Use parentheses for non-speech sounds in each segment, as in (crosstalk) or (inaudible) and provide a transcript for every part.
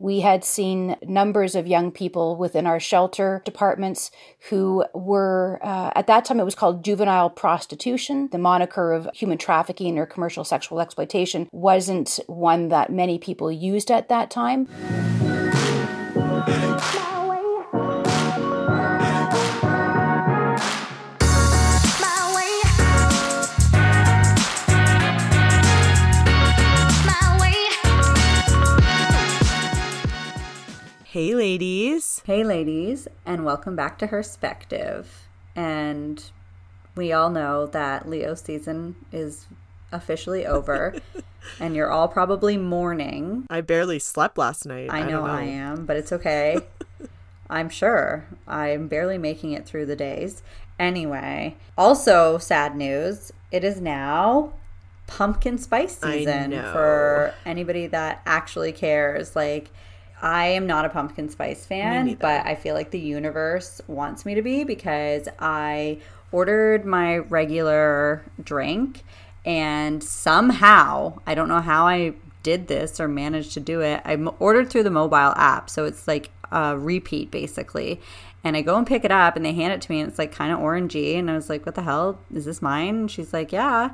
We had seen numbers of young people within our shelter departments who were, uh, at that time, it was called juvenile prostitution. The moniker of human trafficking or commercial sexual exploitation wasn't one that many people used at that time. Hey, ladies. Hey, ladies, and welcome back to Herspective. And we all know that Leo season is officially over, (laughs) and you're all probably mourning. I barely slept last night. I know I, know. am, but it's okay. (laughs) I'm sure. I'm barely making it through the days. Anyway, also sad news. It is now pumpkin spice season for anybody that actually cares. Like, I am not a pumpkin spice fan, but I feel like the universe wants me to be because I ordered my regular drink and somehow, I don't know how I did this or managed to do it. I ordered through the mobile app, so it's like a repeat basically. And I go and pick it up and they hand it to me and it's like kind of orangey and I was like, "What the hell? Is this mine?" And she's like, "Yeah."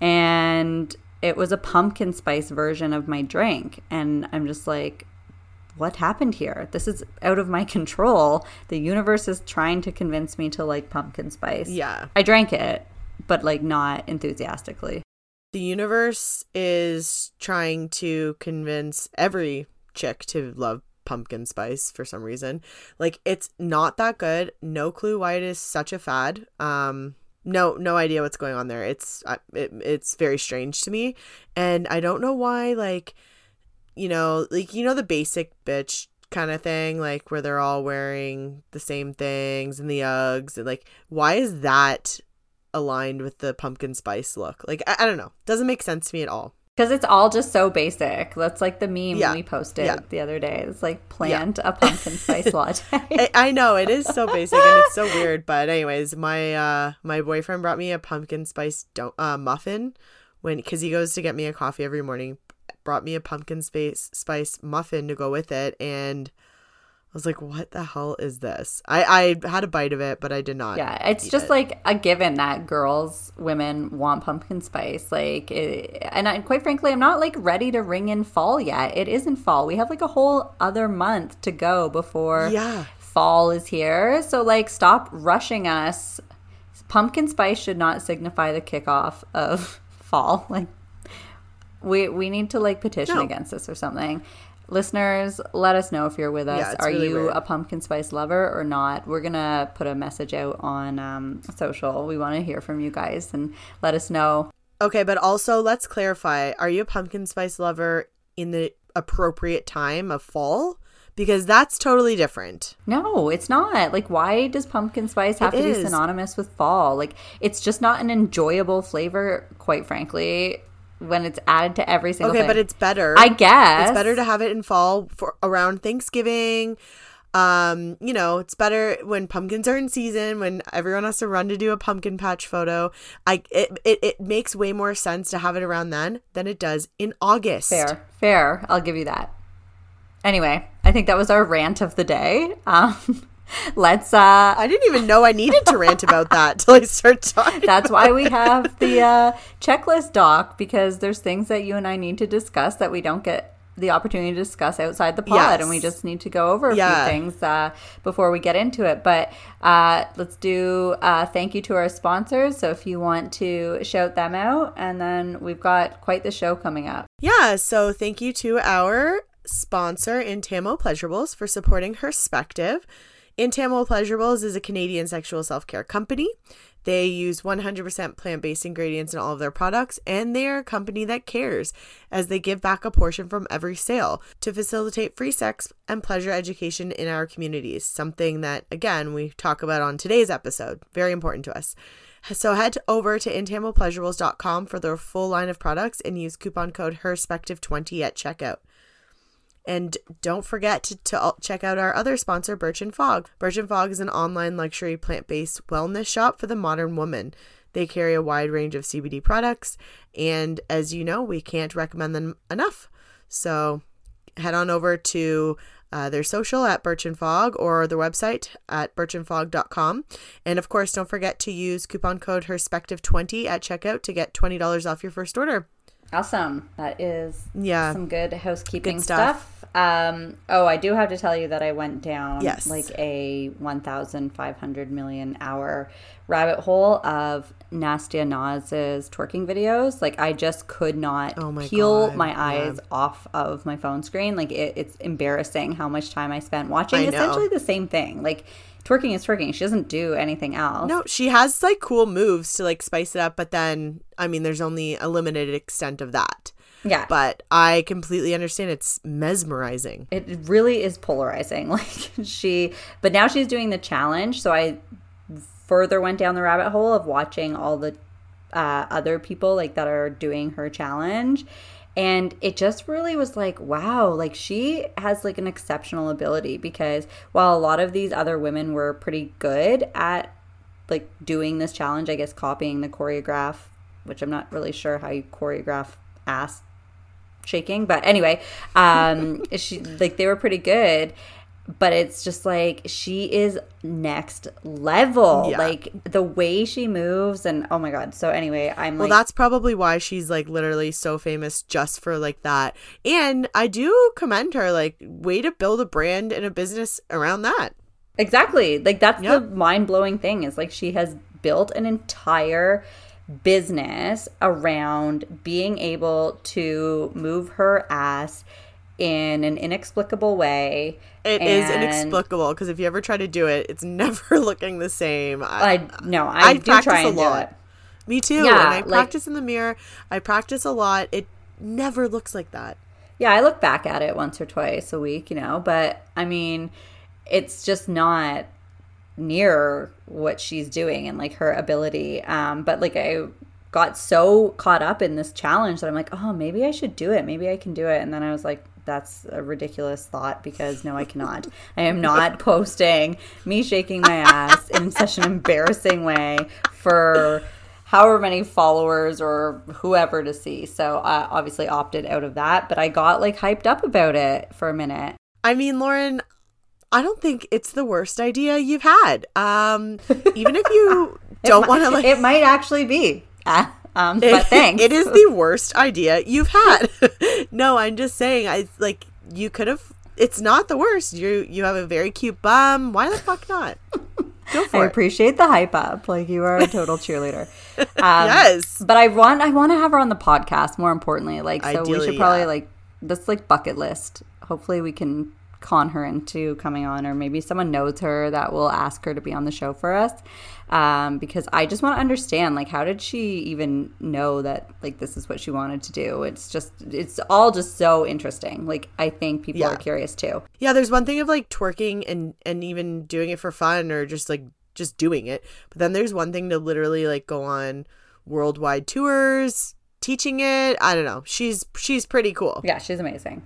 And it was a pumpkin spice version of my drink and I'm just like, what happened here? This is out of my control. The universe is trying to convince me to like pumpkin spice. Yeah. I drank it, but like not enthusiastically. The universe is trying to convince every chick to love pumpkin spice for some reason. Like it's not that good. No clue why it is such a fad. Um no no idea what's going on there. It's it, it's very strange to me and I don't know why like you know, like you know the basic bitch kind of thing like where they're all wearing the same things and the Uggs and like why is that aligned with the pumpkin spice look? Like I, I don't know. Doesn't make sense to me at all. Because it's all just so basic. That's like the meme Yeah. we posted Yeah. the other day. It's like plant a pumpkin spice (laughs) latte. I, I know it is so basic and it's so weird, but anyways, my uh my boyfriend brought me a pumpkin spice don't uh muffin when because he goes to get me a coffee every morning. Brought me a pumpkin spice spice muffin to go with it, and I was like, "What the hell is this?" I I had a bite of it, but I did not. Yeah, it's just it. like a given that girls, women want pumpkin spice. Like, it, and I, quite frankly, I'm not like ready to ring in fall yet. It isn't fall. We have like a whole other month to go before Yeah. fall is here. So, like, stop rushing us. Pumpkin spice should not signify the kickoff of (laughs) fall. Like, we we need to like petition No. against this or something. Listeners, let us know if you're with us. Yeah, Are really you weird. a pumpkin spice lover or not? We're gonna put a message out on um, social. We want to hear from you guys and let us know. Okay, but also let's clarify: Are you a pumpkin spice lover in the appropriate time of fall? Because that's totally different. No, it's not. Like, why does pumpkin spice have It to be synonymous with fall? Like, it's just not an enjoyable flavor, quite frankly, when it's added to every single thing. Okay, thing. but it's better. I guess it's better to have it in fall for around Thanksgiving. Um, you know, it's better when pumpkins are in season, when everyone has to run to do a pumpkin patch photo. I it it, it makes way more sense to have it around then than it does in August. Fair, fair. I'll give you that. Anyway, I think that was our rant of the day. Um, (laughs) let's. uh I didn't even know I needed to rant about (laughs) that till I start talking. That's why we have the uh, checklist doc because there's things that you and I need to discuss that we don't get the opportunity to discuss outside the pod, Yes. and we just need to go over a Yeah. few things uh, before we get into it. But uh, let's do uh, thank you to our sponsors. So if you want to shout them out, and then we've got quite the show coming up. Yeah, so thank you to our sponsor, Intamo Pleasurables, for supporting Herspective. Intamo Pleasurables is a Canadian sexual self care company. They use 100% plant based ingredients in all of their products, and they are a company that cares as they give back a portion from every sale to facilitate free sex and pleasure education in our communities. Something that, again, we talk about on today's episode. Very important to us. So head over to intamopleasurables.com for their full line of products and use coupon code HERSPECTIVE20 at checkout. And don't forget to, to check out our other sponsor, Birch and Fog. Birch and Fog is an online luxury plant based wellness shop for the modern woman. They carry a wide range of CBD products, and as you know, we can't recommend them enough. So head on over to uh, their social at Birch and Fog or their website at birchandfog.com. And of course, don't forget to use coupon code Herspective20 at checkout to get $20 off your first order. Awesome. That is Yeah. some good housekeeping Good stuff. stuff. Um, oh, I do have to tell you that I went down Yes. like a 1,500 million hour rabbit hole of Nastya Nass's twerking videos. Like, I just could not Oh my peel God, my yeah. eyes off of my phone screen. Like, it, it's embarrassing how much time I spent watching I essentially the same thing. Like, twerking is twerking. She doesn't do anything else. No, she has like cool moves to like spice it up, but then, I mean, there's only a limited extent of that. Yeah. But I completely understand it's mesmerizing. it really is polarizing (laughs) like she but now she's doing the challenge so i further went down the rabbit hole of watching all the uh, other people like that are doing her challenge and it just really was like wow like she has like an exceptional ability because while a lot of these other women were pretty good at like doing this challenge i guess copying the choreograph which i'm not really sure how you choreograph ass shaking but anyway um (laughs) she like they were pretty good but it's just like she is next level Yeah. like the way she moves and oh my god so anyway i'm Well, like that's probably why she's like literally so famous just for like that. And I do commend her, like, way to build a brand and a business around that. Exactly. Like that's Yep. the mind-blowing thing is like she has built an entire business around being able to move her ass in an inexplicable way. It is inexplicable because if you ever try to do it, it's (laughs) never looking the same. I no, I, I do practice try a and do lot. it. Me too. Yeah, and I like- practice in the mirror. I practice a lot. It never looks like that. Yeah, I look back at it once or twice a week, you know, but I mean, it's just not near what she's doing and like her ability. Um, but like I got so caught up in this challenge that I'm like, oh, maybe I should do it. Maybe I can do it. And then I was like, that's a ridiculous thought because no, I cannot. I am not (laughs) posting me shaking my ass in such an embarrassing way for however many followers or whoever to see. So I obviously opted out of that, but I got like hyped up about it for a minute. I mean, Lauren, I don't think it's the worst idea you've had. Um, even if you (laughs) don't want to like It might actually be. (laughs) Ah, um, It- but thanks. It is the worst idea you've had. (laughs) no, I'm just saying. I like you could have. It's not the worst. You you have a very cute bum. Why the fuck not? Go I it. appreciate the hype up. Like you are a total cheerleader. Um, Yes. But I want I want to have her on the podcast. More importantly, like so we should probably yeah. like this like bucket list. Hopefully we can con her into coming on, or maybe someone knows her that will ask her to be on the show for us. Um, because I just want to understand, like, how did she even know that like this is what she wanted to do? It's just it's all just so interesting. Like I think people Yeah. are curious too. Yeah, there's one thing of like twerking and and even doing it for fun or just like just doing it. But then there's one thing to literally like go on worldwide tours, teaching it. I don't know. She's she's pretty cool. Yeah, she's amazing.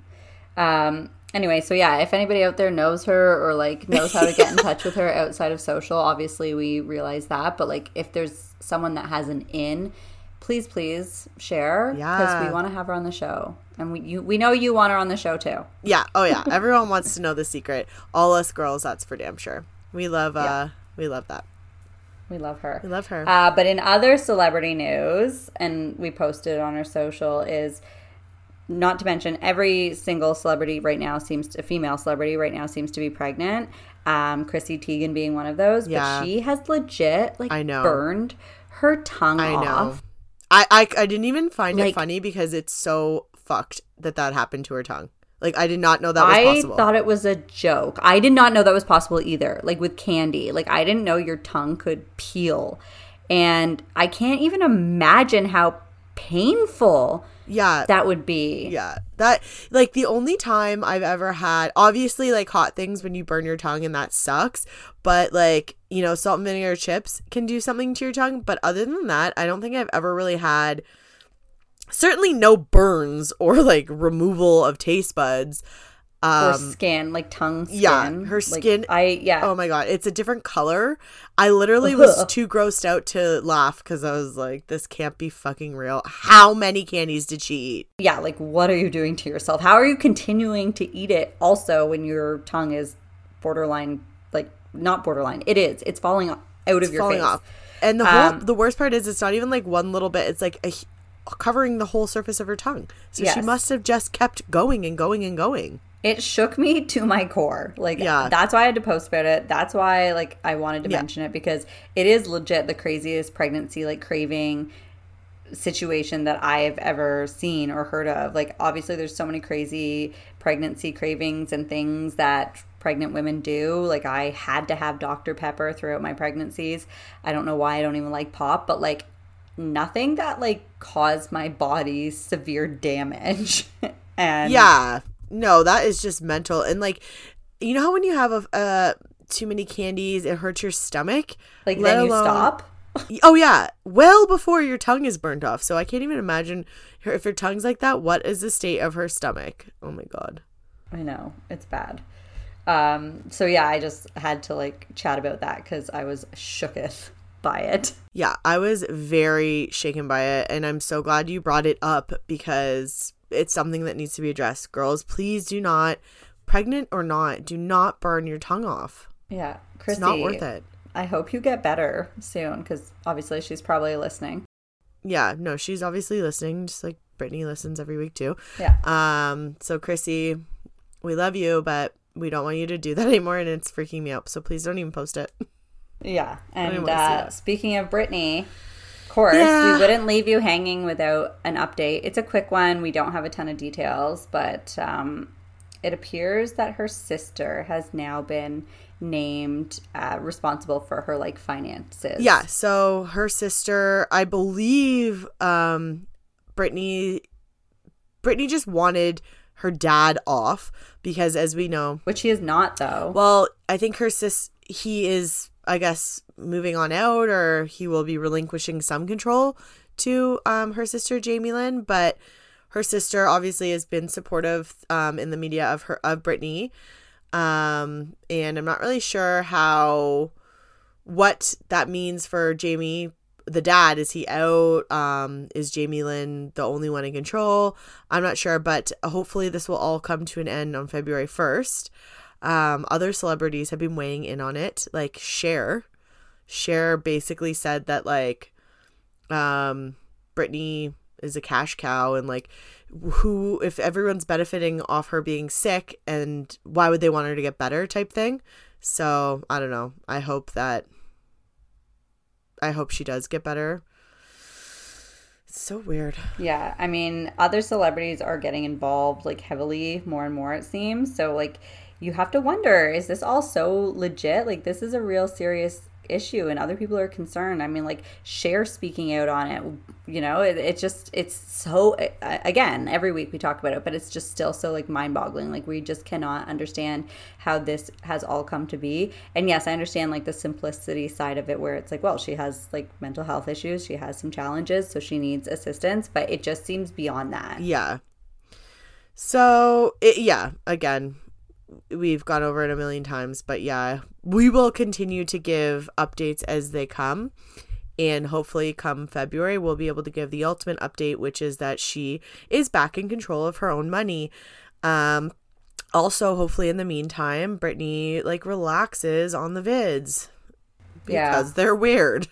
Um, anyway, so yeah, if anybody out there knows her or like knows how to get in touch with her (laughs) outside of social, obviously we realize that. But like, if there's someone that has an in, please, please share because we want to have her on the show, and we you, we know you want her on the show too. Yeah. Oh yeah. (laughs) Everyone wants to know the secret. All us girls, that's for damn sure. We love uh we love that. We love her. We love her. Uh, but in other celebrity news, and we posted on our social, is not to mention every single celebrity right now seems to, a female celebrity right now seems to be pregnant. Um, Chrissy Teigen being one of those, Yeah. but she has legit like I know. burned her tongue I know. off. I, I I didn't even find it funny because it's so fucked that that happened to her tongue. Like I did not know that was I possible. thought it was a joke. I did not know that was possible either. Like with candy, like I didn't know your tongue could peel, and I can't even imagine how painful yeah. that would be. yeah. That like the only time I've ever had obviously like hot things when you burn your tongue and that sucks, but like, you know, salt and vinegar chips can do something to your tongue, but other than that, I don't think I've ever really had certainly no burns or like removal of taste buds. Or skin, like tongue skin. Yeah, her Like, skin- I yeah. Oh my god, it's a different color. I literally was (laughs) too grossed out to laugh because I was like, this can't be fucking real. How many candies did she eat? yeah, like what are you doing to yourself? How are you continuing to eat it also when your tongue is borderline like not borderline. It is. It's falling out of your falling face. off. And the whole Um, the worst part is it's not even like one little bit. It's like a, covering the whole surface of her tongue. So she must have just kept going and going and going. It shook me to my core. Like Yeah. that's why I had to post about it. That's why like I wanted to Yeah. mention it because it is legit the craziest pregnancy like craving situation that I've ever seen or heard of. Like obviously there's so many crazy pregnancy cravings and things that pregnant women do. Like I had to have Dr. Pepper throughout my pregnancies. I don't know why I don't even like pop, but like nothing that like caused my body severe damage. (laughs) and Yeah. No, that is just mental. And like, you know how when you have a uh, too many candies, it hurts your stomach. like Let then you alone- stop. Oh yeah, well before your tongue is burnt off. So I can't even imagine her, if her tongue's like that. What is the state of her stomach? Oh my god. I know it's bad. Um, so yeah, I just had to like chat about that because I was shooketh by it. Yeah, I was very shaken by it, and I'm so glad you brought it up because it's something that needs to be addressed. Girls, please do not, pregnant or not, do not burn your tongue off. Yeah, Chrissy, It's not worth it. I hope you get better soon because obviously she's probably listening. Yeah, no, she's obviously listening, just like Britney listens every week too. Yeah, Um, so Chrissy, we love you, but we don't want you to do that (laughs) anymore, and it's freaking me out. So please don't even post it. yeah. And uh, speaking of Britney, course, Yeah. we wouldn't leave you hanging without an update. It's a quick one. We don't have a ton of details, but um, it appears that her sister has now been named uh, responsible for her like finances. Yeah, so her sister, I believe, um, Britney, Britney just wanted her dad off because, as we know, which he is not though. well, I think her sis, he is, I guess, moving on out, or he will be relinquishing some control to um her sister Jamie Lynn, but her sister obviously has been supportive um in the media of her of Britney, um, and I'm not really sure how what that means for Jamie the dad. Is he out? Um is Jamie Lynn the only one in control? I'm not sure but hopefully this will all come to an end on February 1st um other celebrities have been weighing in on it like Cher Cher basically said that like um Britney is a cash cow and like who if everyone's benefiting off her being sick and why would they want her to get better type thing so I don't know I hope that I hope she does get better. It's so weird. Yeah, I mean, other celebrities are getting involved like heavily more and more, it seems. So, like, you have to wonder is this all so legit? Like, this is a real serious issue, and other people are concerned. I mean, like, Cher speaking out on it, you know, it, it just, it's so, again, every week we talk about it, but it's just still so, like, mind boggling. Like, we just cannot understand how this has all come to be. And yes, I understand, like, the simplicity side of it where it's like, well, she has, like, mental health issues, she has some challenges, so she needs assistance, but it just seems beyond that. Yeah. So, it, yeah, again, we've gone over it a million times, but yeah, we will continue to give updates as they come. And hopefully, come February, we'll be able to give the ultimate update, which is that she is back in control of her own money. Um, also, hopefully, in the meantime, Britney like relaxes on the vids Yeah. because they're weird.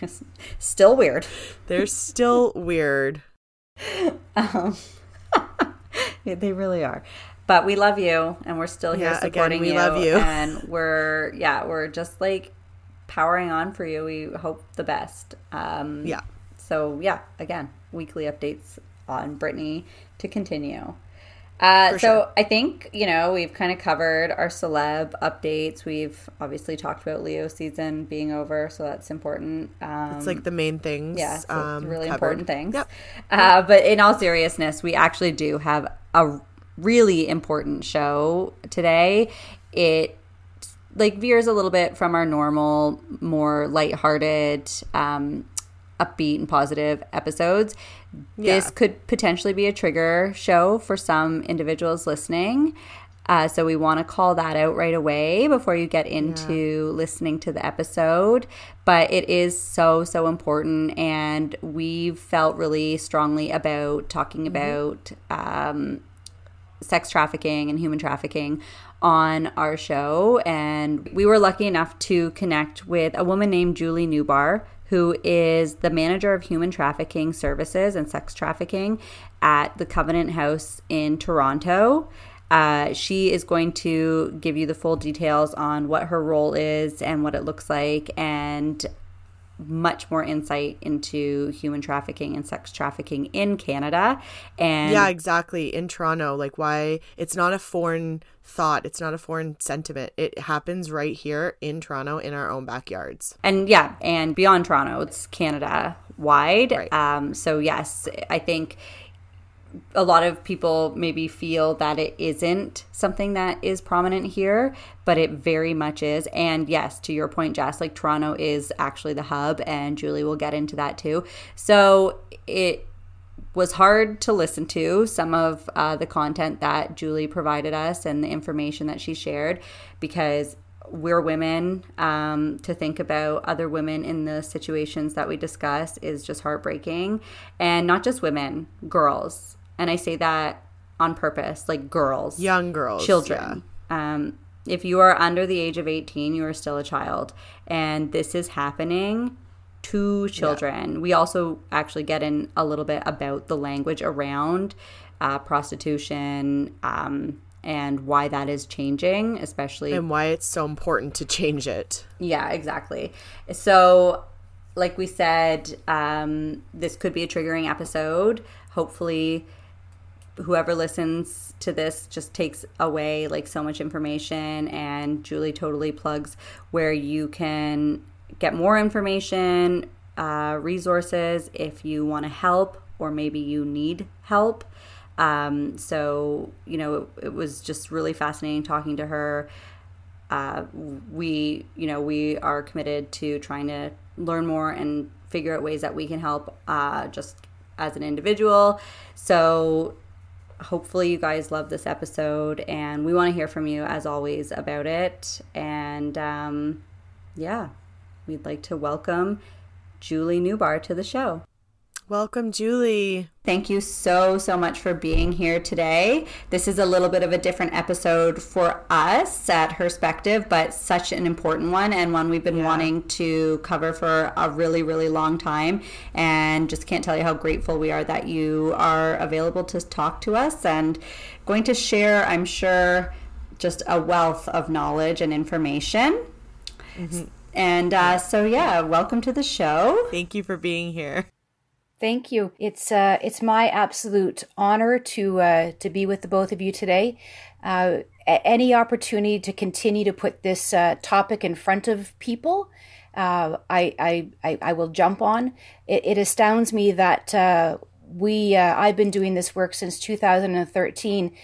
(laughs) Still weird. They're still (laughs) weird. Um, (laughs) yeah, they really are. But we love you, and we're still here Yeah, again, we you. love you. (laughs) and we're yeah, we're just like powering on for you. We hope the best. Um, Yeah. So yeah, again, weekly updates on Britney to continue. Uh, so sure. I think you know we've kind of covered our celeb updates. We've obviously talked about Leo season being over, so that's important. Um, It's like the main things. yeah, so um, really covered. important things. Yep. Uh, but in all seriousness, we actually do have a really important show today. It like veers a little bit from our normal, more lighthearted, um, upbeat and positive episodes. This could potentially be a trigger show for some individuals listening. Uh, so we want to call that out right away before you get into yeah. listening to the episode. But it is so, so important. And we've felt really strongly about talking mm-hmm. about um, sex trafficking and human trafficking on our show. And we were lucky enough to connect with a woman named Julie Neubauer, who is the manager of human trafficking services and sex trafficking at the Covenant House in Toronto. Uh, she is going to give you the full details on what her role is and what it looks like, and much more insight into human trafficking and sex trafficking in Canada. And yeah, exactly. In Toronto, like why it's not a foreign thought, it's not a foreign sentiment. It happens right here in Toronto in our own backyards. And yeah, and beyond Toronto, it's Canada wide. Right. Um, so yes, I think a lot of people maybe feel that it isn't something that is prominent here, but it very much is. And yes, to your point, Jess, like Toronto is actually the hub, and Julie will get into that too. So it was hard to listen to some of uh, the content that Julie provided us and the information that she shared because we're women um, to think about other women in the situations that we discuss is just heartbreaking and not just women girls and I say that on purpose, like girls, young girls, children. Yeah. Um, if you are under the age of 18, you are still a child. And this is happening to children. Yeah. We also actually get in a little bit about the language around uh, prostitution um, and why that is changing, especially. And why it's so important to change it. Yeah, exactly. So, like we said, um, this could be a triggering episode. Hopefully, whoever listens to this just takes away like so much information and Julie totally plugs where you can get more information, uh, resources if you want to help or maybe you need help. Um, so, you know, it, it, was just really fascinating talking to her. Uh, we, you know, we are committed to trying to learn more and figure out ways that we can help uh, just as an individual. So hopefully you guys love this episode and we want to hear from you as always about it. And um, yeah we'd like to welcome julie Neubauer to the show Welcome, Julie. Thank you so, so much for being here today. This is a little bit of a different episode for us at Herspective, but such an important one and one we've been yeah. wanting to cover for a really, really long time. And just can't tell you how grateful we are that you are available to talk to us and going to share, I'm sure, just a wealth of knowledge and information. Mm-hmm. And uh, so, yeah, welcome to the show. Thank you for being here. Thank you. It's uh, it's my absolute honor to uh, to be with the both of you today. Uh, any opportunity to continue to put this uh, topic in front of people, uh, I, I, I will jump on. It, it astounds me that uh, we I've been doing this work since 2013,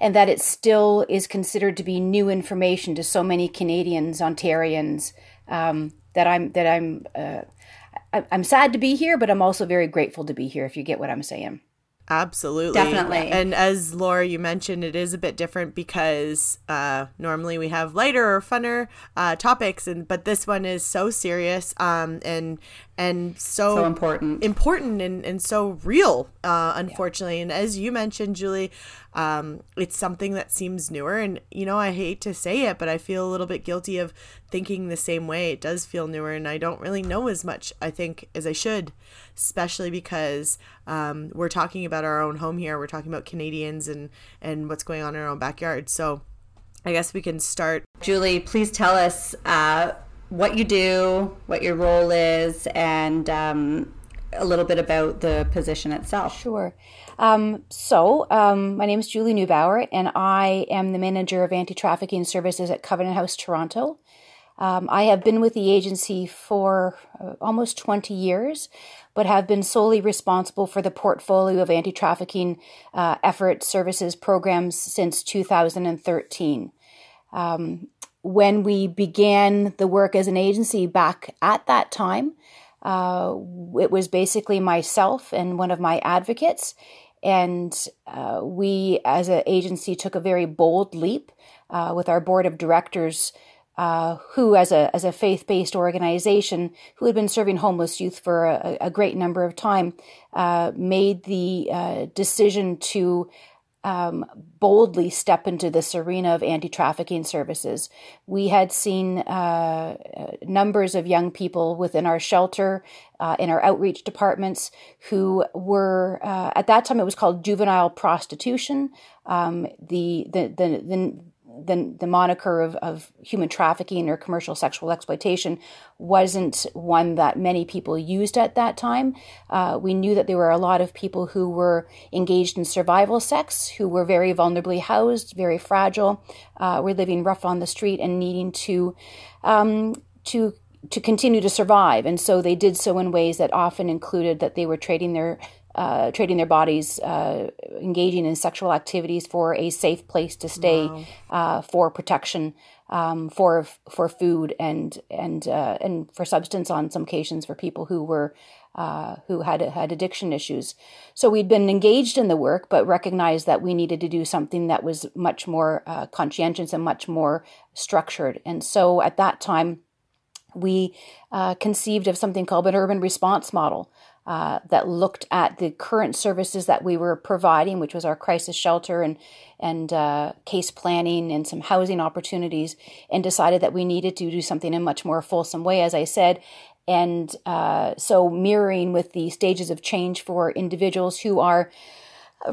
and that it still is considered to be new information to so many Canadians, Ontarians. Um, that I'm that I'm I'm sad to be here, but I'm also very grateful to be here, if you get what I'm saying. Absolutely. Definitely. And as Laura, you mentioned, it is a bit different because uh, normally we have lighter or funner uh, topics, and but this one is so serious um, and and so, so important, important and, and so real, uh, unfortunately. Yeah. And as you mentioned, Julie, um, it's something that seems newer. And, you know, I hate to say it, but I feel a little bit guilty of thinking the same way. It does feel newer, and I don't really know as much, I think, as I should, especially because um, we're talking about our own home here. We're talking about Canadians and, and what's going on in our own backyard. So I guess we can start. Julie, please tell us. Uh, what you do, what your role is, and um, a little bit about the position itself. Sure. Um, so, um, my name is Julie Neubauer, and I am the manager of anti trafficking services at Covenant House Toronto. Um, I have been with the agency for uh, almost 20 years, but have been solely responsible for the portfolio of anti trafficking uh, effort services programs since 2013. Um, when we began the work as an agency back at that time, uh, it was basically myself and one of my advocates. And uh, we, as an agency, took a very bold leap uh, with our board of directors. Uh, who, as a as a faith based organization, who had been serving homeless youth for a, a great number of time, uh, made the uh, decision to um, boldly step into this arena of anti trafficking services. We had seen uh, numbers of young people within our shelter, uh, in our outreach departments, who were, uh, at that time, it was called juvenile prostitution. Um, the, the, the, the the, the moniker of, of human trafficking or commercial sexual exploitation wasn't one that many people used at that time. Uh, we knew that there were a lot of people who were engaged in survival sex, who were very vulnerably housed, very fragile, uh, were living rough on the street and needing to um, to to continue to survive. And so they did so in ways that often included that they were trading their uh, trading their bodies, uh, engaging in sexual activities for a safe place to stay, wow. uh, for protection, um, for for food, and and uh, and for substance on some occasions for people who were uh, who had had addiction issues. So we'd been engaged in the work, but recognized that we needed to do something that was much more uh, conscientious and much more structured. And so at that time, we conceived of something called an urban response model. Uh, that looked at the current services that we were providing, which was our crisis shelter and and uh, case planning and some housing opportunities, and decided that we needed to do something in a much more fulsome way, as I said. And uh, so, mirroring with the stages of change for individuals who are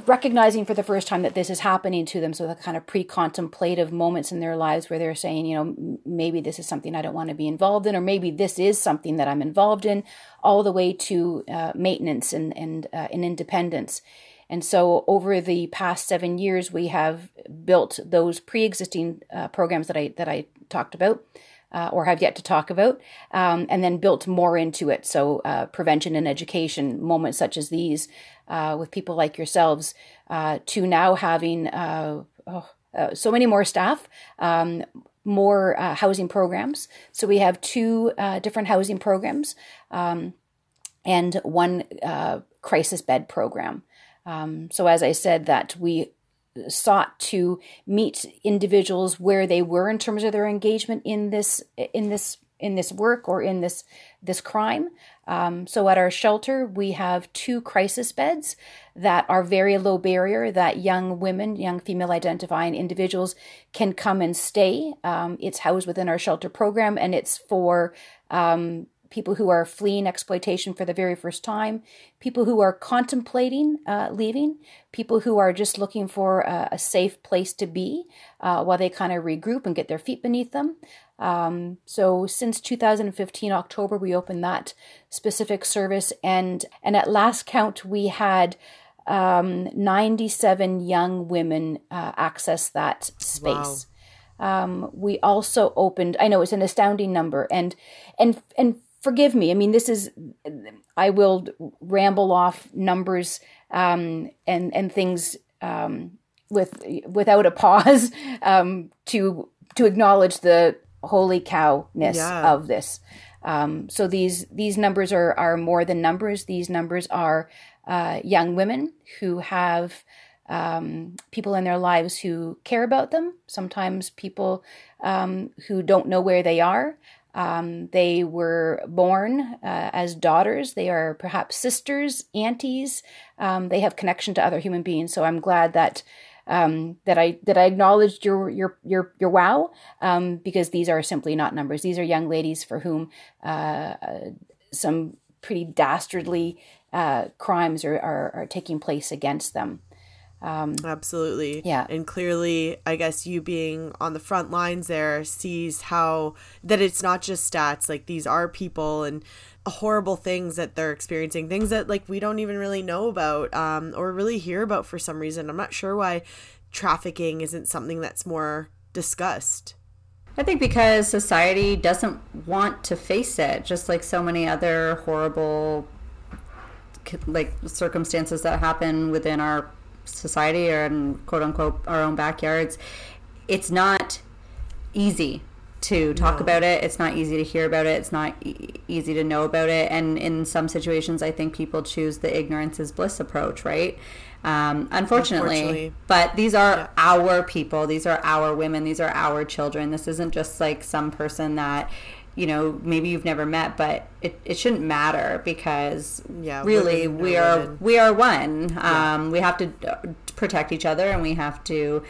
recognizing for the first time that this is happening to them. So the kind of pre-contemplative moments in their lives where they're saying, you know, maybe this is something I don't want to be involved in, or maybe this is something that I'm involved in, all the way to uh, maintenance and and uh, and independence. And so over the past seven years, we have built those pre-existing uh, programs that I that I talked about uh, or have yet to talk about, um, and then built more into it. So, uh, prevention and education, moments such as these uh, with people like yourselves, uh, to now having uh, oh, uh, so many more staff. Um, more housing programs. So we have two different housing programs um, and one crisis bed program. Um, so as I said, that we sought to meet individuals where they were in terms of their engagement in this in this in this work or in this this crime. Um, so at our shelter, we have two crisis beds that are very low barrier that young women, young female identifying individuals can come and stay. Um, it's housed within our shelter program, and it's for um, people who are fleeing exploitation for the very first time, people who are contemplating uh, leaving, people who are just looking for a, a safe place to be uh, while they kind of regroup and get their feet beneath them. Um, so since 2015 October, we opened that specific service, and and at last count, we had. Um, 97 young women uh, access that space. Wow. Um, we also opened. I know it's an astounding number, and and and forgive me. I mean, this is, I will ramble off numbers um, and and things um, with without a pause (laughs) um, to to acknowledge the holy cowness yeah. of this. Um, so these these numbers are are more than numbers. These numbers are uh, young women who have um, people in their lives who care about them. Sometimes people um, who don't know where they are. Um, they were born uh, as daughters. They are perhaps sisters, aunties. Um, they have connection to other human beings. So I'm glad that um, that I that I acknowledged your your your your wow um, because these are simply not numbers. These are young ladies for whom uh, some pretty dastardly uh, crimes are, are, are taking place against them. Um, Absolutely. Yeah. And clearly, I guess you being on the front lines there sees how that it's not just stats, like these are people and horrible things that they're experiencing, things that like we don't even really know about um, or really hear about for some reason. I'm not sure why trafficking isn't something that's more discussed. I think because society doesn't want to face it, just like so many other horrible like circumstances that happen within our society or in quote unquote our own backyards, it's not easy to talk no. about it. It's not easy to hear about it. It's not easy to know about it. And in some situations, I think people choose the ignorance is bliss approach, right? Um, unfortunately, unfortunately, but these are yeah. our people. These are our women. These are our children. This isn't just like some person that you know maybe you've never met but it, it shouldn't matter because yeah, really we are women. we are one yeah. um, we have to protect each other and we have to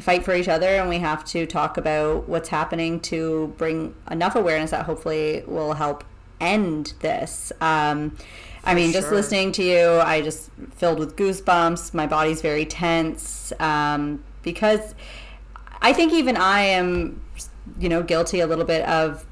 fight for each other and we have to talk about what's happening to bring enough awareness that hopefully will help end this um, I mean, sure. just listening to you, I just filled with goosebumps. My body's very tense um, because I think even I am, you know, guilty a little bit of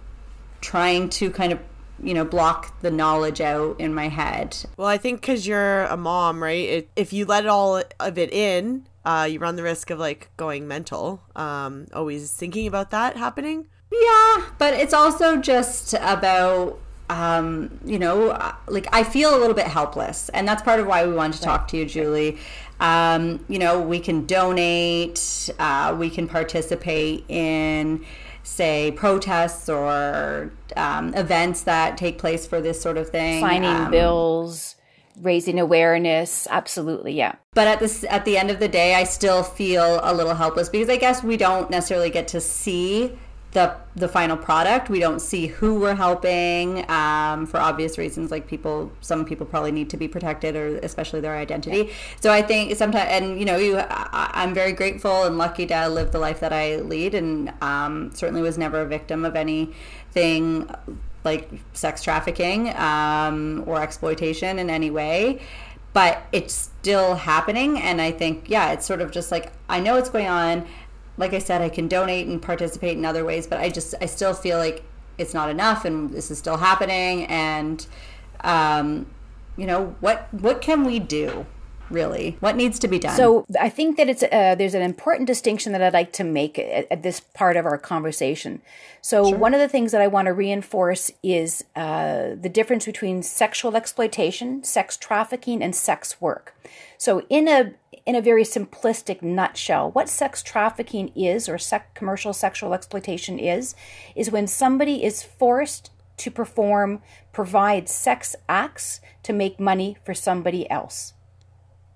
trying to kind of you know block the knowledge out in my head. Well i think because you're a mom right it, if you let all of it in uh, you run the risk of like going mental. Um, always thinking about that happening. Yeah but it's also just about um, you know uh, like i feel a little bit helpless and that's part of why we wanted to talk to you julie. Um, you know we can donate uh, we can participate in say protests or um, events that take place for this sort of thing signing um, bills raising awareness. Absolutely yeah. But at this at the end of the day i still feel a little helpless because i guess we don't necessarily get to see the the final product. We don't see who we're helping um, for obvious reasons. Like people, some people probably need to be protected, or especially their identity. So I think sometimes, and you know, you, I, am very grateful and lucky to live the life that I lead, and um, certainly was never a victim of anything like sex trafficking um, or exploitation in any way but it's still happening and i think yeah it's sort of just like i know what's going on like I said, I can donate and participate in other ways, but I just I still feel like it's not enough, and this is still happening. And um, you know what what can we do? Really, what needs to be done? So I think that it's uh, there's an important distinction that I'd like to make at, at this part of our conversation. So sure. one of the things that I want to reinforce is uh, the difference between sexual exploitation, sex trafficking, and sex work. So in a in a very simplistic nutshell, what sex trafficking is or sec- commercial sexual exploitation is, is when somebody is forced to perform, provide sex acts to make money for somebody else.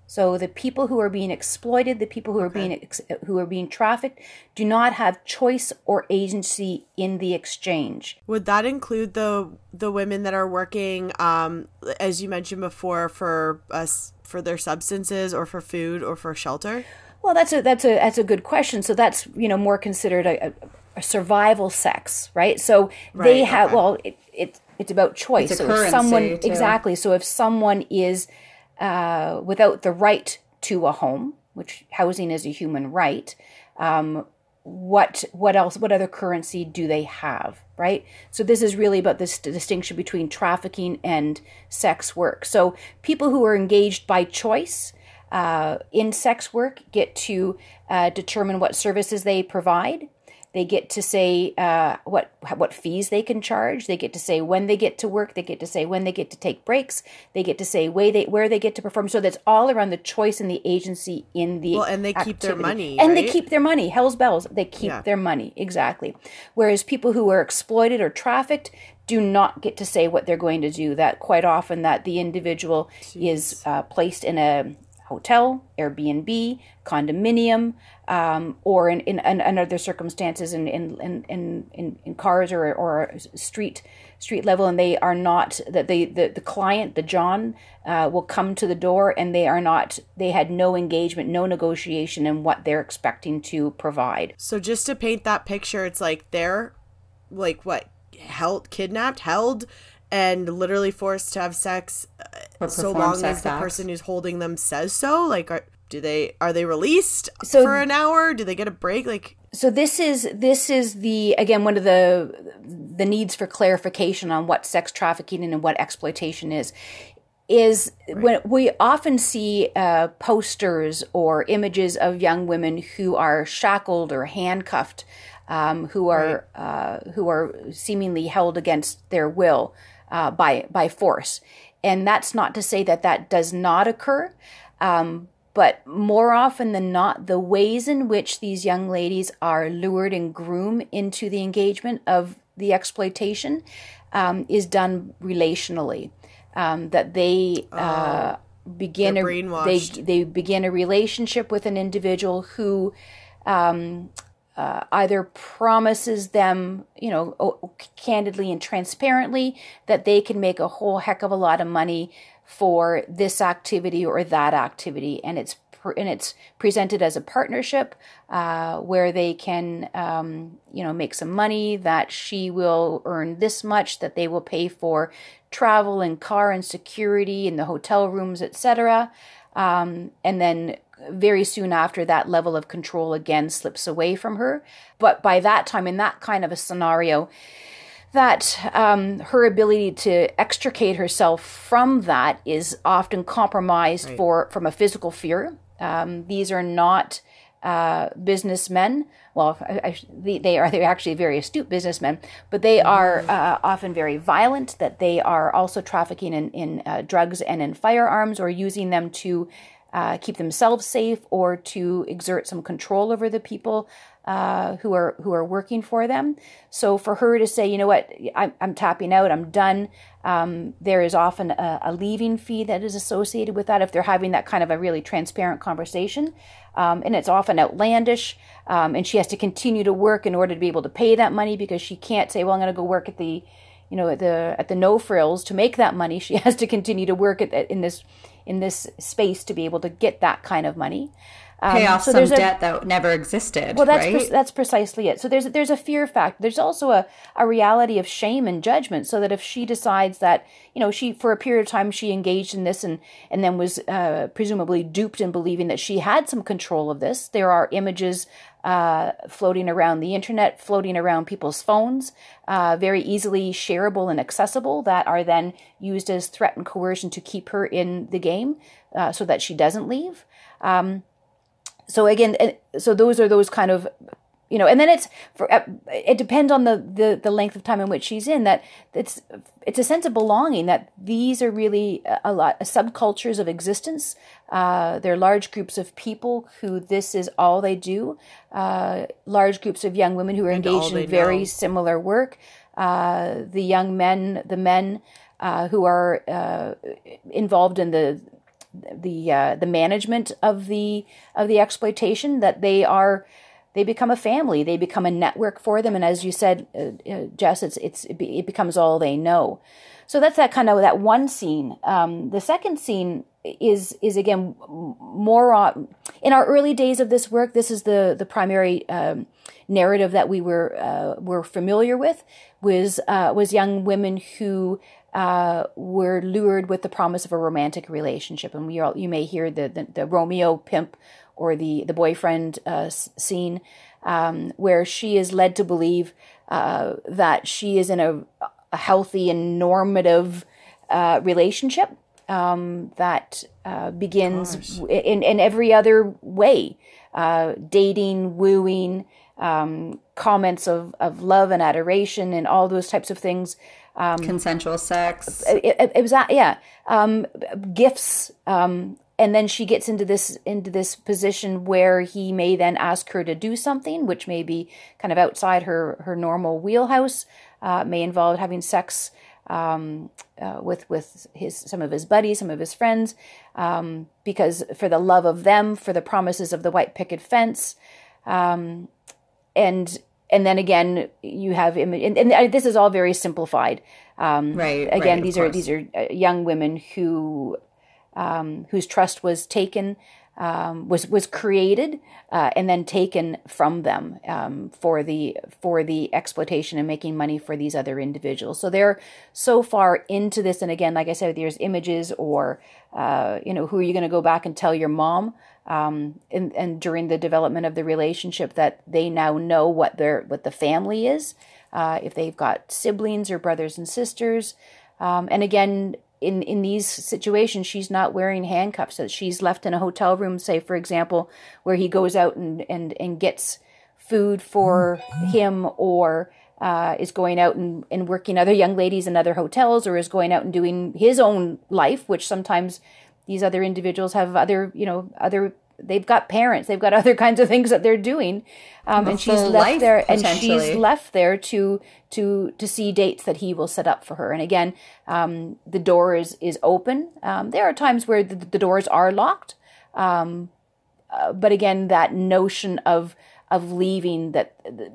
So the people who are being exploited, the people who are okay. being ex- who are being trafficked, do not have choice or agency in the exchange. Would that include the the women that are working, um, as you mentioned before, for us for their substances or for food or for shelter? Well, that's a that's a that's a good question. So that's you know more considered a, a survival sex, right? So right, they have okay. well, it, it it's about choice. It's so if someone too. exactly. So if someone is uh, without the right to a home, which housing is a human right, um, what what else? What other currency do they have? Right. So this is really about this distinction between trafficking and sex work. So people who are engaged by choice. Uh, in sex work, get to uh, determine what services they provide they get to say uh, what what fees they can charge. They get to say when they get to work. They get to say when they get to take breaks. They get to say way they where they get to perform. So that's all around the choice and the agency in the well, and they activity. keep their money, and right? they keep their money. Hell's bells, they keep yeah. their money exactly. Whereas people who are exploited or trafficked do not get to say what they're going to do. That quite often that the individual Jeez. is uh, placed in a hotel, Airbnb, condominium, um, or in, in, in, other circumstances in, in, in, in, in cars or, or street street level and they are not that the, the, the client the john uh, will come to the door and they are not they had no engagement no negotiation in what they're expecting to provide. So just to paint that picture it's like they're like what held kidnapped held and literally forced to have sex uh, so long sex as the acts. person who's holding them says so like are, do they are they released so, for an hour do they get a break like so this is this is the again one of the the needs for clarification on what sex trafficking and what exploitation is is right. when we often see uh, posters or images of young women who are shackled or handcuffed um, who are right. uh, who are seemingly held against their will uh, by by force. And that's not to say that that does not occur, um, but more often than not, the ways in which these young ladies are lured and groomed into the engagement of the exploitation um, is done relationally. Um, that they uh, begin a they they begin a relationship with an individual who um, uh, either promises them, you know, candidly and transparently that they can make a whole heck of a lot of money for this activity or that activity, and it's and it's presented as a partnership uh, where they can, um, you know, make some money. That she will earn this much, that they will pay for travel and car and security and the hotel rooms, etc. Um, and then very soon after that level of control again slips away from her. But by that time in that kind of a scenario that um, her ability to extricate herself from that is often compromised for from a physical fear. Um, these are not uh, businessmen. Well I, I, they, they are they're actually very astute businessmen but they are uh, often very violent that they are also trafficking in, in uh, drugs and in firearms or using them to uh, keep themselves safe or to exert some control over the people uh, who are who are working for them. So for her to say, you know what, I'm, I'm tapping out, I'm done. Um, there is often a, a, leaving fee that is associated with that if they're having that kind of a really transparent conversation, um, and it's often outlandish. Um, and she has to continue to work in order to be able to pay that money because she can't say, well, I'm going to go work at the you know at the at the no frills to make that money she (laughs) has to continue to work at, in this in this space to be able to get that kind of money um, Pay off so some a- debt that never existed. well, that's right? pre- that's precisely it. So there's there's a fear factor. There's also a, a reality of shame and judgment. So that if she decides that you know she for a period of time she engaged in this and and then was uh, presumably duped in believing that she had some control of this, there are images uh, floating around the internet, floating around people's phones, uh, very easily shareable and accessible that are then used as threat and coercion to keep her in the game uh, so that she doesn't leave. So again so those are those kind of you know and then it's for uh, it depends on the, the the length of time in which she's in that it's it's a sense of belonging that these are really a- lot subcultures of existence. Uh, they're large groups of people who this is all they do. Uh, large groups of young women who are all engaged in very know. similar work. Uh, the young men the men uh, who are uh, involved in the the uh, the management of the of the exploitation that they are they become a family they become a network for them and as you said uh, uh, Jess it's it's it, be, it becomes all they know. So that's that kind of that one scene. Um, the second scene is is again more on in our early days of this work this is the the primary um, narrative that we were uh, were familiar with was uh, was young women who uh, were lured with the promise of a romantic relationship, and we all you may hear the the, the Romeo pimp or the the boyfriend uh, scene um, where she is led to believe uh, that she is in a, a healthy and normative uh, relationship um, that uh, begins w- in in every other way, uh, dating, wooing. Um, comments of, of love and adoration and all those types of things Consensual sex. it, it, it was that yeah um, gifts um, and then she gets into this into this position where he may then ask her to do something which may be kind of outside her her normal wheelhouse uh, may involve having sex um, uh, with with his some of his buddies some of his friends um, because for the love of them for the promises of the white picket fence and and then again you have Im- and, and this is all very simplified. Um, Right, again right, these are these are uh, young women who um, whose trust was taken um, was was created uh, and then taken from them um, for the for the exploitation and making money for these other individuals. So they're so far into this, and again, like I said, there's images or uh, you know who are you going to go back and tell your mom? Um, and, and during the development of the relationship, that they now know what their what the family is, uh, if they've got siblings or brothers and sisters, um, and again, in in these situations, she's not wearing handcuffs. that she's left in a hotel room, say for example, where he goes out and and and gets food for him, or uh, is going out and, and working other young ladies in other hotels, or is going out and doing his own life, which sometimes these other individuals have other you know other they've got parents, they've got (laughs) other kinds of things that they're doing, um, and she's left there, and she's left there to to to see dates that he will set up for her. And again, um, the door is is open. Um, there are times where the, the doors are locked, um, uh, but again, that notion of of leaving that. The,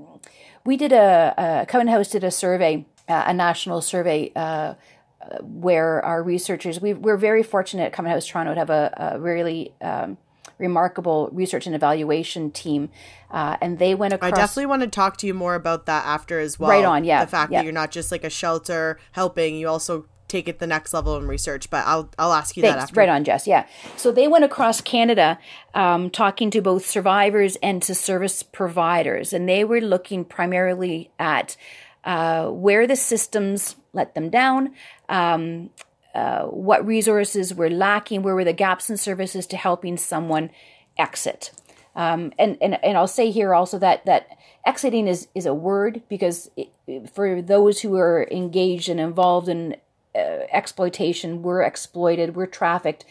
we did a, a Covenant House did a survey, uh, a national survey. Uh, where our researchers, we, we're very fortunate at Covenant House Toronto to have a, a really um, remarkable research and evaluation team. Uh, and they went across. I definitely want to talk to you more about that after as well. Right on, yeah. The fact yeah. that you're not just like a shelter helping, you also take it the next level in research. But I'll I'll ask you Thanks. that after. Right on, Jess. Yeah. So they went across Canada, um, talking to both survivors and to service providers, and they were looking primarily at uh, where the systems let them down. Um, uh, what resources were lacking, where were the gaps in services to helping someone exit. Um, and, and, and I'll say here also that, that exiting is, is a word because it, for those who are engaged and involved in uh, exploitation, we're exploited, we're trafficked,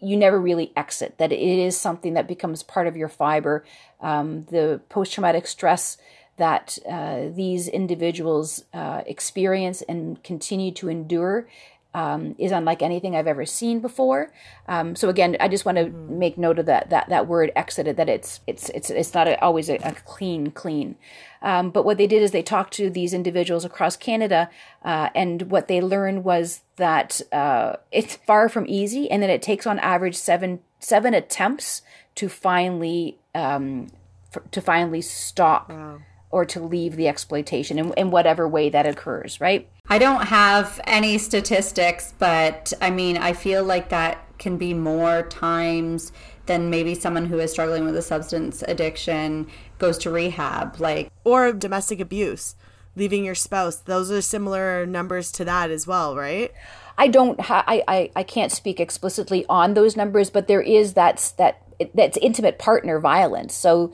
you never really exit, that it is something that becomes part of your fiber. Um, the post traumatic stress that uh, these individuals uh, experience and continue to endure um, is unlike anything I've ever seen before. Um, so again, I just want to mm. make note of that that that word exited that it's it's it's it's not a, always a, a, clean clean. Um, but what they did is they talked to these individuals across Canada, uh, and what they learned was that uh, it's far from easy, and that it takes on average seven seven attempts to finally um, for, to finally stop. Wow or to leave the exploitation in, in whatever way that occurs, right? I don't have any statistics, but I mean, I feel like that can be more times than maybe someone who is struggling with a substance addiction goes to rehab, like or domestic abuse, leaving your spouse. Those are similar numbers to that as well, right? I don't ha- I, I I can't speak explicitly on those numbers, but there is that's that that's intimate partner violence. So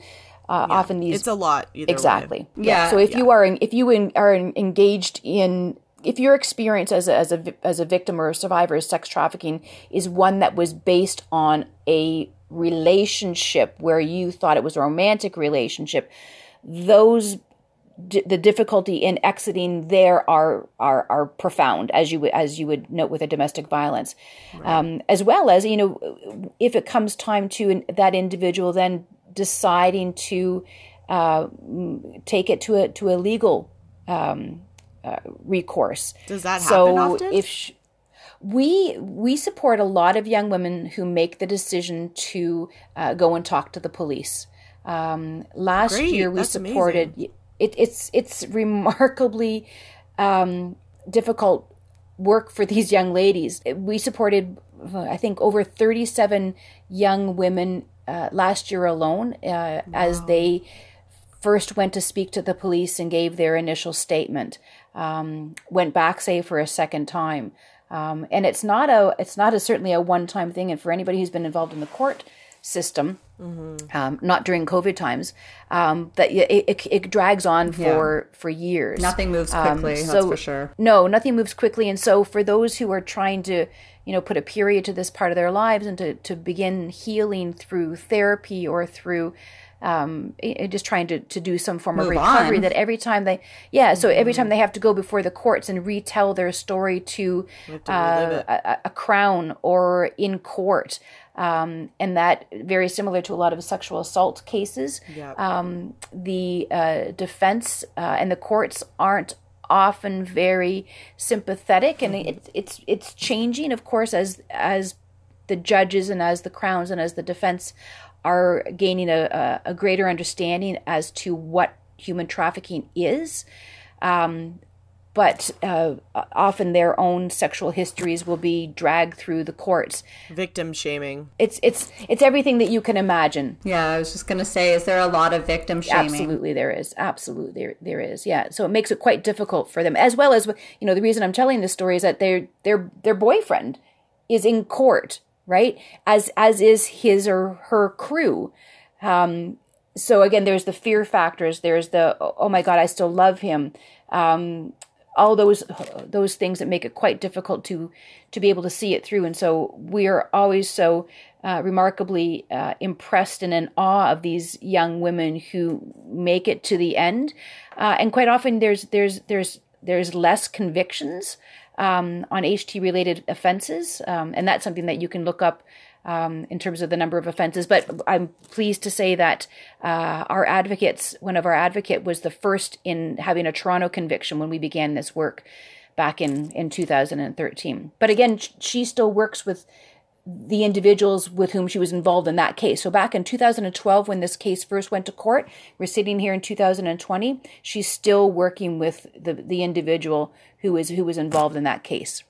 uh, yeah. Often these it's a lot exactly. Way. Yeah. So if yeah. you are if you in, are engaged in if your experience as a, as a as a victim or a survivor of sex trafficking is one that was based on a relationship where you thought it was a romantic relationship, those the difficulty in exiting there are are are profound as you would as you would note with a domestic violence right. um, as well as you know if it comes time to that individual then deciding to uh, take it to a to a legal um, uh, recourse. Does that so happen often? if she, we we support a lot of young women who make the decision to uh, go and talk to the police. Um, last Great. year we supported it, it's it's remarkably um, difficult work for these young ladies. We supported I think over 37 young women uh, last year alone uh, wow. as they first went to speak to the police and gave their initial statement. Um, went back, say, for a second time. Um, and it's not a it's not a certainly a one time thing. And for anybody who's been involved in the court system, mm-hmm. um, not during COVID times, um, that it, it, it, drags on for yeah. for years. Nothing moves um, quickly. so, that's for sure. No, nothing moves quickly. And so for those who are trying to you know, put a period to this part of their lives and to, to begin healing through therapy or through um, just trying to, to do some form Move of recovery on. that every time they, yeah, so every time mm-hmm. they have to go before the courts and retell their story to, to uh, a, a, crown or in court. Um, and that very similar to a lot of sexual assault cases. Yep. Um, the uh, defense uh, and the courts aren't often very sympathetic, and it's it's it's changing, of course, as as the judges and as the crowns and as the defense are gaining a, a, a greater understanding as to what human trafficking is. Um, but uh, often their own sexual histories will be dragged through the courts. Victim shaming. It's it's it's everything that you can imagine. Yeah, I was just gonna say, is there a lot of victim shaming? Absolutely, there is. Absolutely, there there is. Yeah, so it makes it quite difficult for them, as well as you know the reason I'm telling this story is that their their their boyfriend is in court, right? As as is his or her crew. Um, so again, there's the fear factors. There's the oh my god, I still love him. Um, all those those things that make it quite difficult to to be able to see it through. And so we are always so uh, remarkably uh, impressed and in awe of these young women who make it to the end. Uh, and quite often there's there's there's there's less convictions um, on HT related offenses, um, and that's something that you can look up. Um, in terms of the number of offenses. But I'm pleased to say that uh, our advocates, one of our advocate, was the first in having a Toronto conviction when we began this work back in in 2013. But again, she still works with the individuals with whom she was involved in that case. So back in 2012, when this case first went to court, we're sitting here in 2020. She's still working with the, the individual who is who was involved in that case.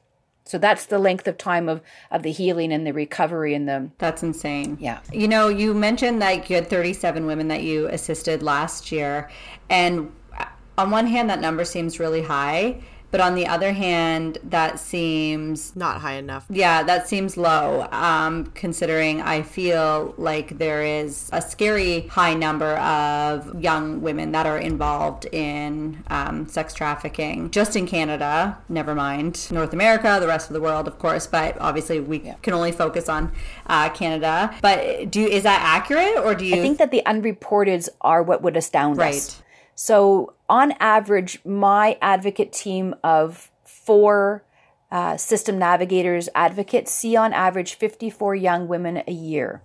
So that's the length of time of, of the healing and the recovery and the That's insane. Yeah. You know, you mentioned that you had 37 women that you assisted last year and uh, on one hand that number seems really high but on the other hand, that seems not high enough. Yeah, that seems low, um, considering I feel like there is a scary high number of young women that are involved in um, sex trafficking just in Canada, never mind North America, the rest of the world, of course, but obviously we yeah. can only focus on uh, Canada. But do is that accurate or do you? I think that the unreported are what would astound right. us. So, on average, my advocate team of four uh, system navigators advocates see on average 54 young women a year.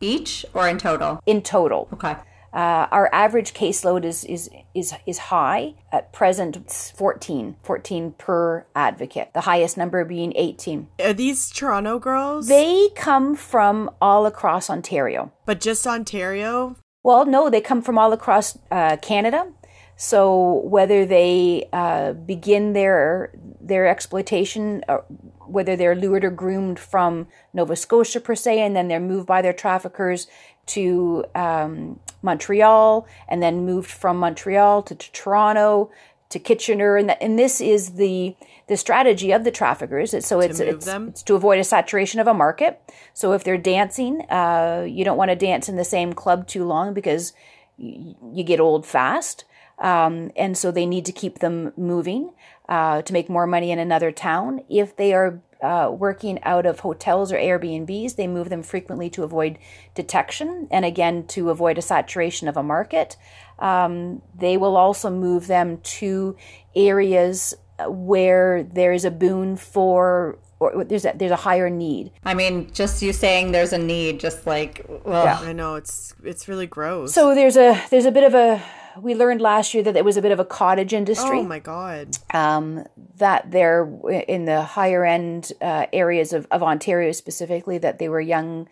Each or in total? In total. Okay. Uh, our average caseload is is is is high. At present, it's 14, 14 per advocate. The highest number being 18. Are these Toronto girls? They come from all across Ontario. But just Ontario? Well, no, they come from all across uh, Canada. So whether they uh, begin their their exploitation, uh, whether they're lured or groomed from Nova Scotia per se, and then they're moved by their traffickers to um, Montreal, and then moved from Montreal to, to Toronto to Kitchener, and, and this is the the strategy of the traffickers. Is so it's it's, it's, to avoid a saturation of a market. So if they're dancing, uh, you don't want to dance in the same club too long because y- you get old fast. Um, and so they need to keep them moving uh, to make more money in another town. If they are uh, working out of hotels or Airbnbs, they move them frequently to avoid detection and again to avoid a saturation of a market. Um, they will also move them to areas where there is a boon for or there's a, there's a higher need. I mean, just you saying there's a need, just like well, yeah. I know it's it's really gross. So there's a there's a bit of a we learned last year that it was a bit of a cottage industry. Oh my god! Um, that there in the higher end uh, areas of, of Ontario specifically, that they were young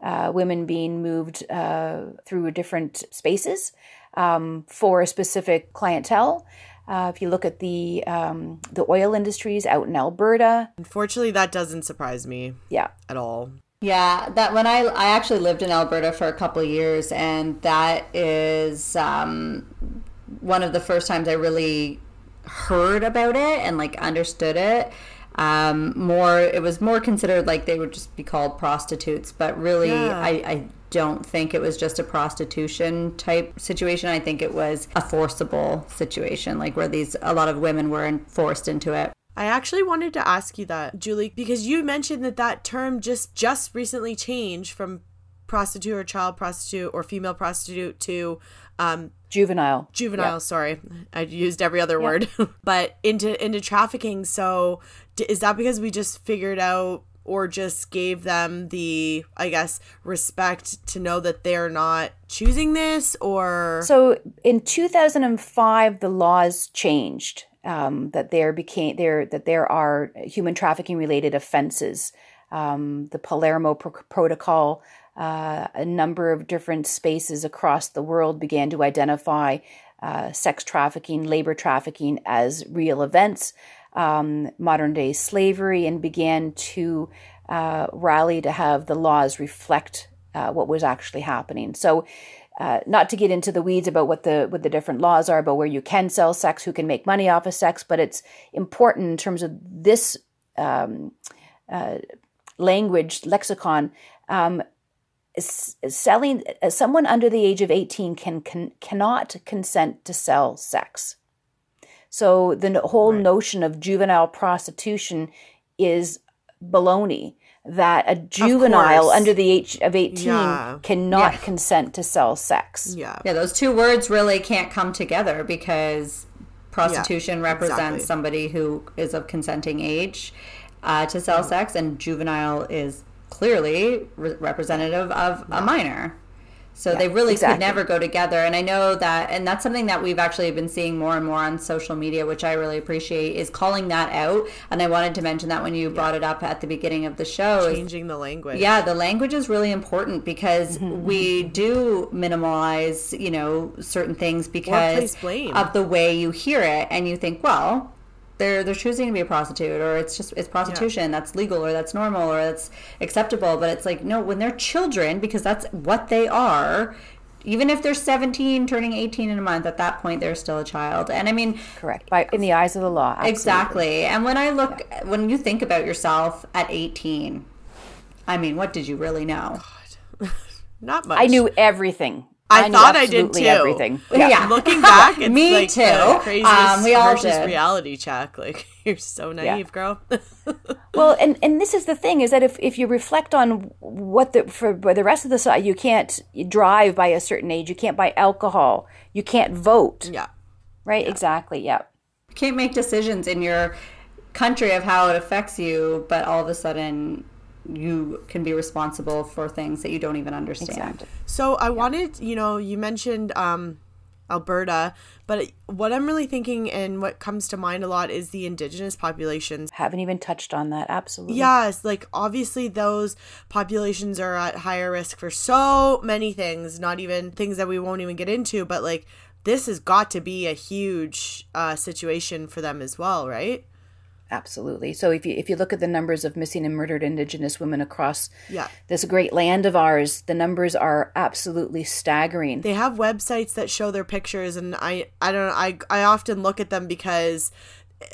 uh, women being moved uh, through different spaces um, for a specific clientele. Uh, if you look at the um, the oil industries out in Alberta, unfortunately, that doesn't surprise me. Yeah, at all. Yeah, that when I I actually lived in Alberta for a couple of years, and that is um, one of the first times I really heard about it and like understood it. Um, more, it was more considered like they would just be called prostitutes, but really, yeah. I, I don't think it was just a prostitution type situation. I think it was a forcible situation, like where these a lot of women were forced into it. I actually wanted to ask you that, Julie, because you mentioned that that term just just recently changed from prostitute or child prostitute or female prostitute to um, juvenile. Juvenile, sorry. I used every other word. (laughs) but into into trafficking. So is that because we just figured out or just gave them the I guess respect to know that they're not choosing this or So in 2005 the laws changed um, that there became there that there are human trafficking related offenses. Um, the Palermo Pro- Protocol, uh, a number of different spaces across the world began to identify uh, sex trafficking, labor trafficking as real events, um, modern day slavery, and began to uh, rally to have the laws reflect uh, what was actually happening. So uh, not to get into the weeds about what the what the different laws are about where you can sell sex, who can make money off of sex, but it's important in terms of this um, uh, language lexicon. Um, selling someone under the age of 18 can, can cannot consent to sell sex So the whole notion of juvenile prostitution is baloney. That a juvenile under the age of 18 Yeah. cannot Yeah. consent to sell sex. Yeah. Yeah, those two words really can't come together because prostitution Yeah, represents exactly. somebody who is of consenting age uh, to sell sex, and juvenile is clearly re- representative of a minor. So they really exactly. could never go together. And I know that, and that's something that we've actually been seeing more and more on social media, which I really appreciate, is calling that out. And I wanted to mention that when you brought it up at the beginning of the show. Changing the language. yeah, the language is really important because Mm-hmm, we do minimize, you know, certain things because of the way you hear it, and you think, well, they're they're choosing to be a prostitute, or it's just it's prostitution that's legal, or that's normal, or that's acceptable. But it's like no, when they're children, because that's what they are. Even if they're 17, turning 18 in a month, at that point they're still a child. And I mean, Correct. By in the eyes of the law. absolutely. Exactly. And when I look, when you think about yourself at 18, I mean, what did you really know? (laughs) Not much. I knew everything. I, knew thought I did absolutely too. Everything. Yeah. Looking (laughs) back, it's Me like too. the craziest Um, we all versus did. reality check. (laughs) Like you're so naive, girl. (laughs) Well, and, and this is the thing is that if, if you reflect on what the for the rest of the side, you can't drive by a certain age, you can't buy alcohol, you can't vote, yeah. right? Exactly. Yeah. You can't make decisions in your country of how it affects you, but all of a sudden you can be responsible for things that you don't even understand. Exactly. So I wanted, you know, you mentioned um, Alberta, but what I'm really thinking and what comes to mind a lot is the indigenous populations. Haven't even touched on that. Absolutely. Yes, like obviously those populations are at higher risk for so many things, not even things that we won't even get into, but like this has got to be a huge uh, situation for them as well, right? Absolutely. So if you if you look at the numbers of missing and murdered Indigenous women across Yeah. this great land of ours, the numbers are absolutely staggering. They have websites that show their pictures and I I don't know, I I often look at them because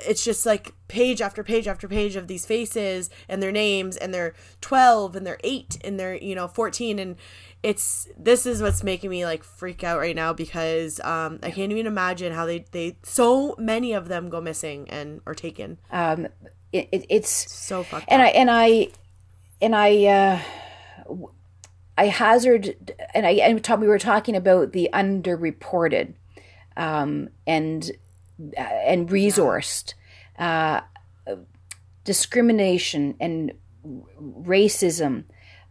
it's just like page after page after page of these faces and their names and they're 12 and they're 8 and they're you know 14 and it's this is what's making me like freak out right now because um I can't even imagine how they they so many of them go missing and are taken Um, it, it, it's so fucked and up. I and I and I uh, w- I hazard and I and talk, we were talking about the underreported um, and uh, and resourced uh, discrimination and racism.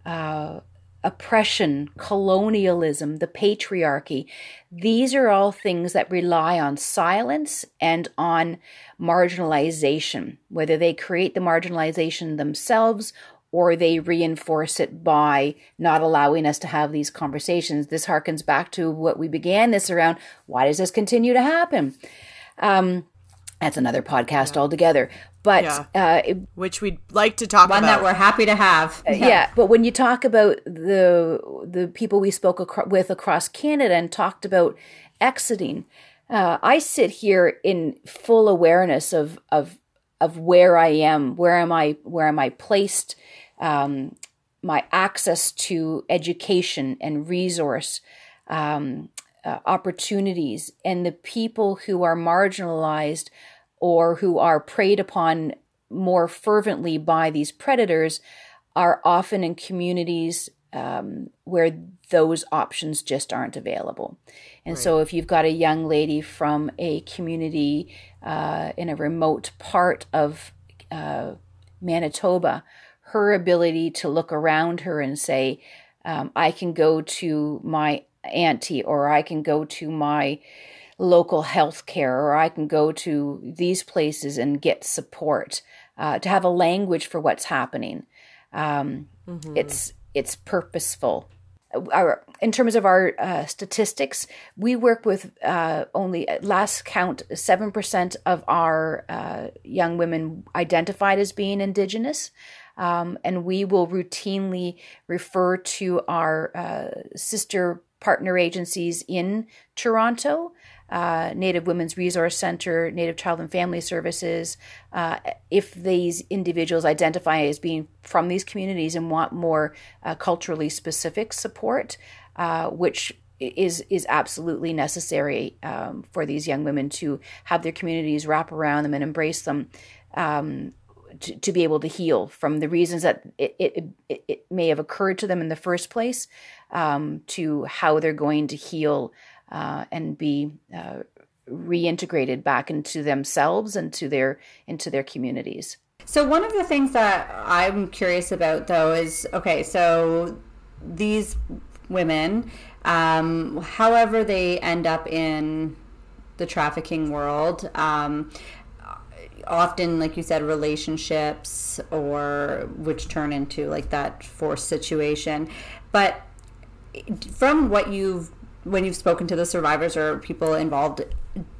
Uh, oppression, colonialism, the patriarchy. These are all things that rely on silence and on marginalization, whether they create the marginalization themselves or they reinforce it by not allowing us to have these conversations. This harkens back to what we began this around. Why does this continue to happen? Um, that's another podcast altogether. But Yeah. uh, it- which we'd like to talk about, One about that we're happy to have. yeah. but when you talk about the the people we spoke acro- with across Canada and talked about exiting, uh, I sit here in full awareness of of of where I am, where am I, where am I placed, um, my access to education and resource. Um, uh, opportunities and the people who are marginalized or who are preyed upon more fervently by these predators are often in communities um, where those options just aren't available. And so, if you've got a young lady from a community uh, in a remote part of uh, Manitoba, her ability to look around her and say, um, I can go to my auntie or I can go to my local health care or I can go to these places and get support, uh, to have a language for what's happening. Um, It's it's purposeful. Our, in terms of our uh, statistics, we work with uh, only last count seven percent of our uh, young women identified as being Indigenous. Um, and we will routinely refer to our uh, sister partner agencies in Toronto, uh, Native Women's Resource Center, Native Child and Family Services, uh, if these individuals identify as being from these communities and want more uh, culturally specific support, uh, which is is absolutely necessary um, for these young women to have their communities wrap around them and embrace them um, to, to be able to heal from the reasons that it, it, it, it may have occurred to them in the first place um, to how they're going to heal uh, and be uh, reintegrated back into themselves and to their into their communities. So one of the things that I'm curious about though is okay, so these women, um, however they end up in the trafficking world, um, often like you said relationships or which turn into like that forced situation but from what you've when you've spoken to the survivors or people involved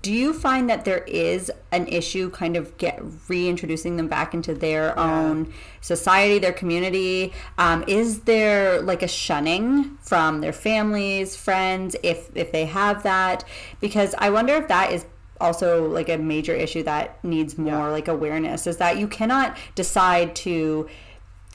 do you find that there is an issue kind of get reintroducing them back into their yeah. own society their community um, is there like a shunning from their families friends if if they have that because i wonder if that is also like a major issue that needs more yeah. like awareness is that you cannot decide to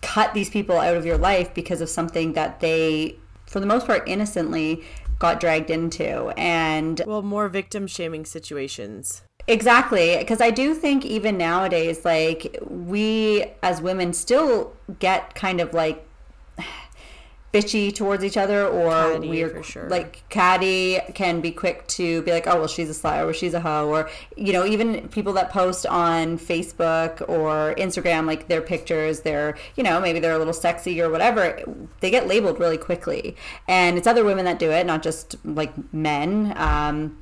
cut these people out of your life because of something that they for the most part innocently got dragged into and well more victim shaming situations. Exactly because i do think even nowadays like we as women still get kind of like bitchy towards each other or we're sure. like catty can be quick to be like oh well she's a slut or she's a hoe or you know even people that post on facebook or instagram like their pictures they're you know maybe they're a little sexy or whatever they get labeled really quickly and it's other women that do it not just like men um,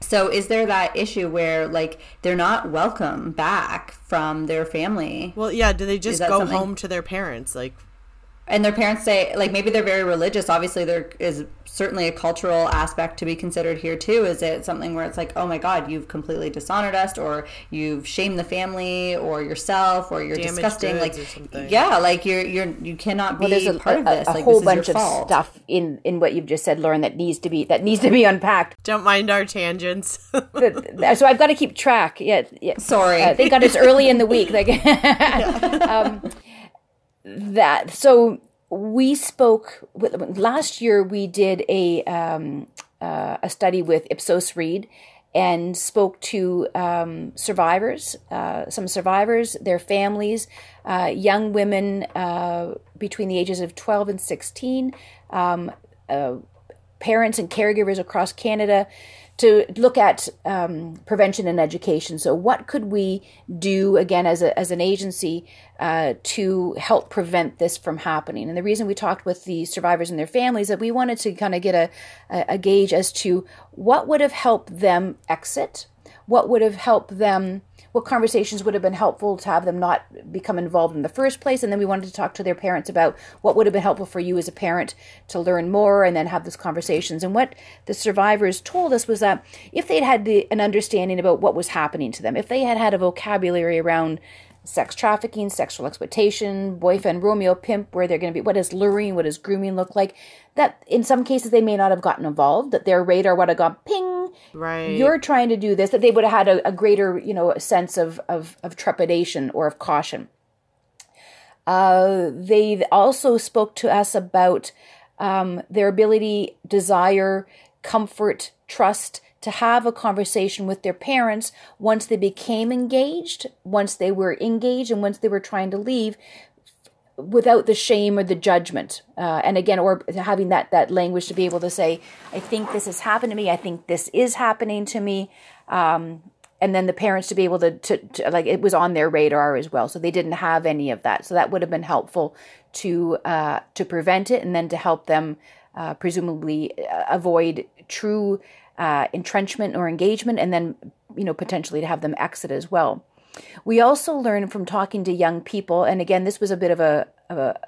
so is there that issue where like they're not welcome back from their family? Well, yeah, do they just go something? home to their parents like and their parents say like maybe they're very religious. Obviously there is certainly a cultural aspect to be considered here too. Is it something where it's like oh my god you've completely dishonored us or you've shamed the family or yourself or you're Damaged disgusting? Like yeah like you're you're you cannot be well, there's a, part a, of this. a, like, whole bunch of stuff in in what you've just said lauren that needs to be that needs to be unpacked. Don't mind our tangents. (laughs) So i've got to keep track. Yeah, yeah. sorry. Uh, they got us early in the week like (laughs) (laughs) um, that. So we spoke with, last year we did a um, uh, a study with ipsos reid and spoke to um, survivors uh, some survivors their families uh, young women uh, between the ages of 12 and 16 um, uh, parents and caregivers across canada to look at um, prevention and education. So, what could we do again as, a, as an agency uh, to help prevent this from happening? And the reason we talked with the survivors and their families that we wanted to kind of get a, a, a gauge as to what would have helped them exit, what would have helped them what conversations would have been helpful to have them not become involved in the first place. And then we wanted to talk to their parents about what would have been helpful for you as a parent to learn more and then have those conversations. And what the survivors told us was that if they'd had the, an understanding about what was happening to them, if they had had a vocabulary around sex trafficking, sexual exploitation, boyfriend, Romeo, pimp, where they're going to be, what does luring, what does grooming look like? That in some cases they may not have gotten involved, that their radar would have gone ping. Right. You're trying to do this, that they would have had a, a greater, you know, sense of, of, of trepidation or of caution. Uh, they also spoke to us about um, their ability, desire, comfort, trust to have a conversation with their parents once they became engaged, once they were engaged, and once they were trying to leave without the shame or the judgment. Uh, and again or having that that language to be able to say i think this has happened to me. I think this is happening to me. Um, and then the parents to be able to, to, to, like it was on their radar as well. So they didn't have any of that. So that would have been helpful to uh, to prevent it and then to help them uh, presumably uh, avoid true uh, entrenchment or engagement, and then you know potentially to have them exit as well. We also learn from talking to young people, and again, this was a bit of a of a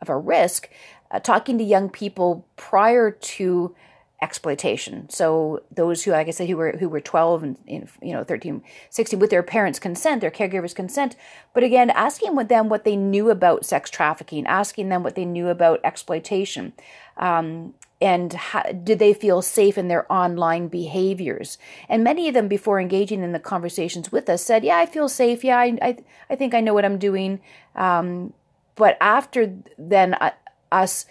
of a risk, uh, talking to young people prior to exploitation. So those who, like I said, who were who were 12 and you know 13, 16 with their parents' consent, their caregivers' consent. But again, asking with them what they knew about sex trafficking, asking them what they knew about exploitation. Um, and how, did they feel safe in their online behaviors? And many of them, before engaging in the conversations with us, said, "Yeah, I feel safe. Yeah, I, I, I think I know what I'm doing." Um, but after then, uh, us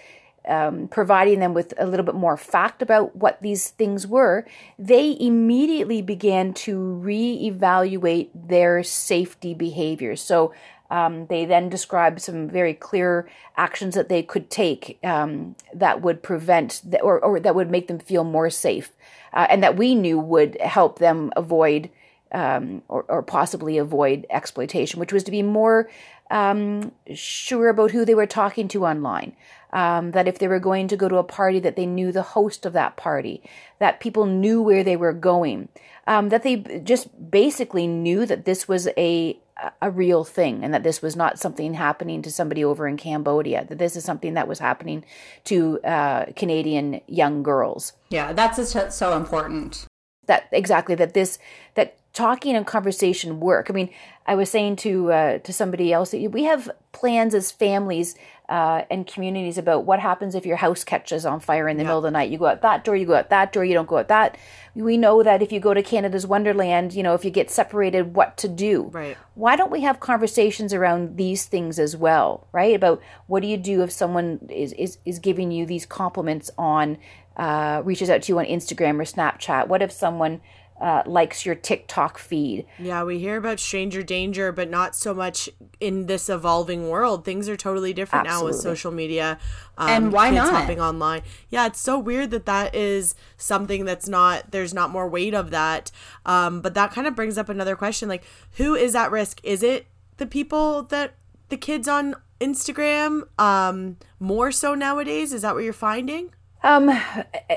um, providing them with a little bit more fact about what these things were, they immediately began to reevaluate their safety behaviors. So um, they then described some very clear actions that they could take um, that would prevent th- or, or that would make them feel more safe, uh, and that we knew would help them avoid um, or, or, possibly avoid exploitation, which was to be more um, sure about who they were talking to online. Um, that if they were going to go to a party, that they knew the host of that party, that people knew where they were going, um, that they just basically knew that this was a a real thing and that this was not something happening to somebody over in Cambodia, that this is something that was happening to uh, Canadian young girls. Yeah, that's so important. That exactly that this that talking and conversation work. I mean, I was saying to uh, to somebody else that we have plans as families uh, and communities about what happens if your house catches on fire in the yeah. middle of the night. You go out that door, you go out that door, you don't go out that. We know that if you go to Canada's Wonderland, you know, if you get separated, what to do. Right. Why don't we have conversations around these things as well, right? About what do you do if someone is, is, is giving you these compliments on, uh, reaches out to you on Instagram or Snapchat? What if someone uh, likes your TikTok feed. Yeah, we hear about stranger danger, but not so much in this evolving world. Things are totally different Absolutely. now with social media. Um, and why not hopping online? Yeah, it's so weird that that is something that's not. There's not more weight of that. Um, but that kind of brings up another question: like, who is at risk? Is it the people that the kids on Instagram? Um, more so nowadays? Is that what you're finding? Um,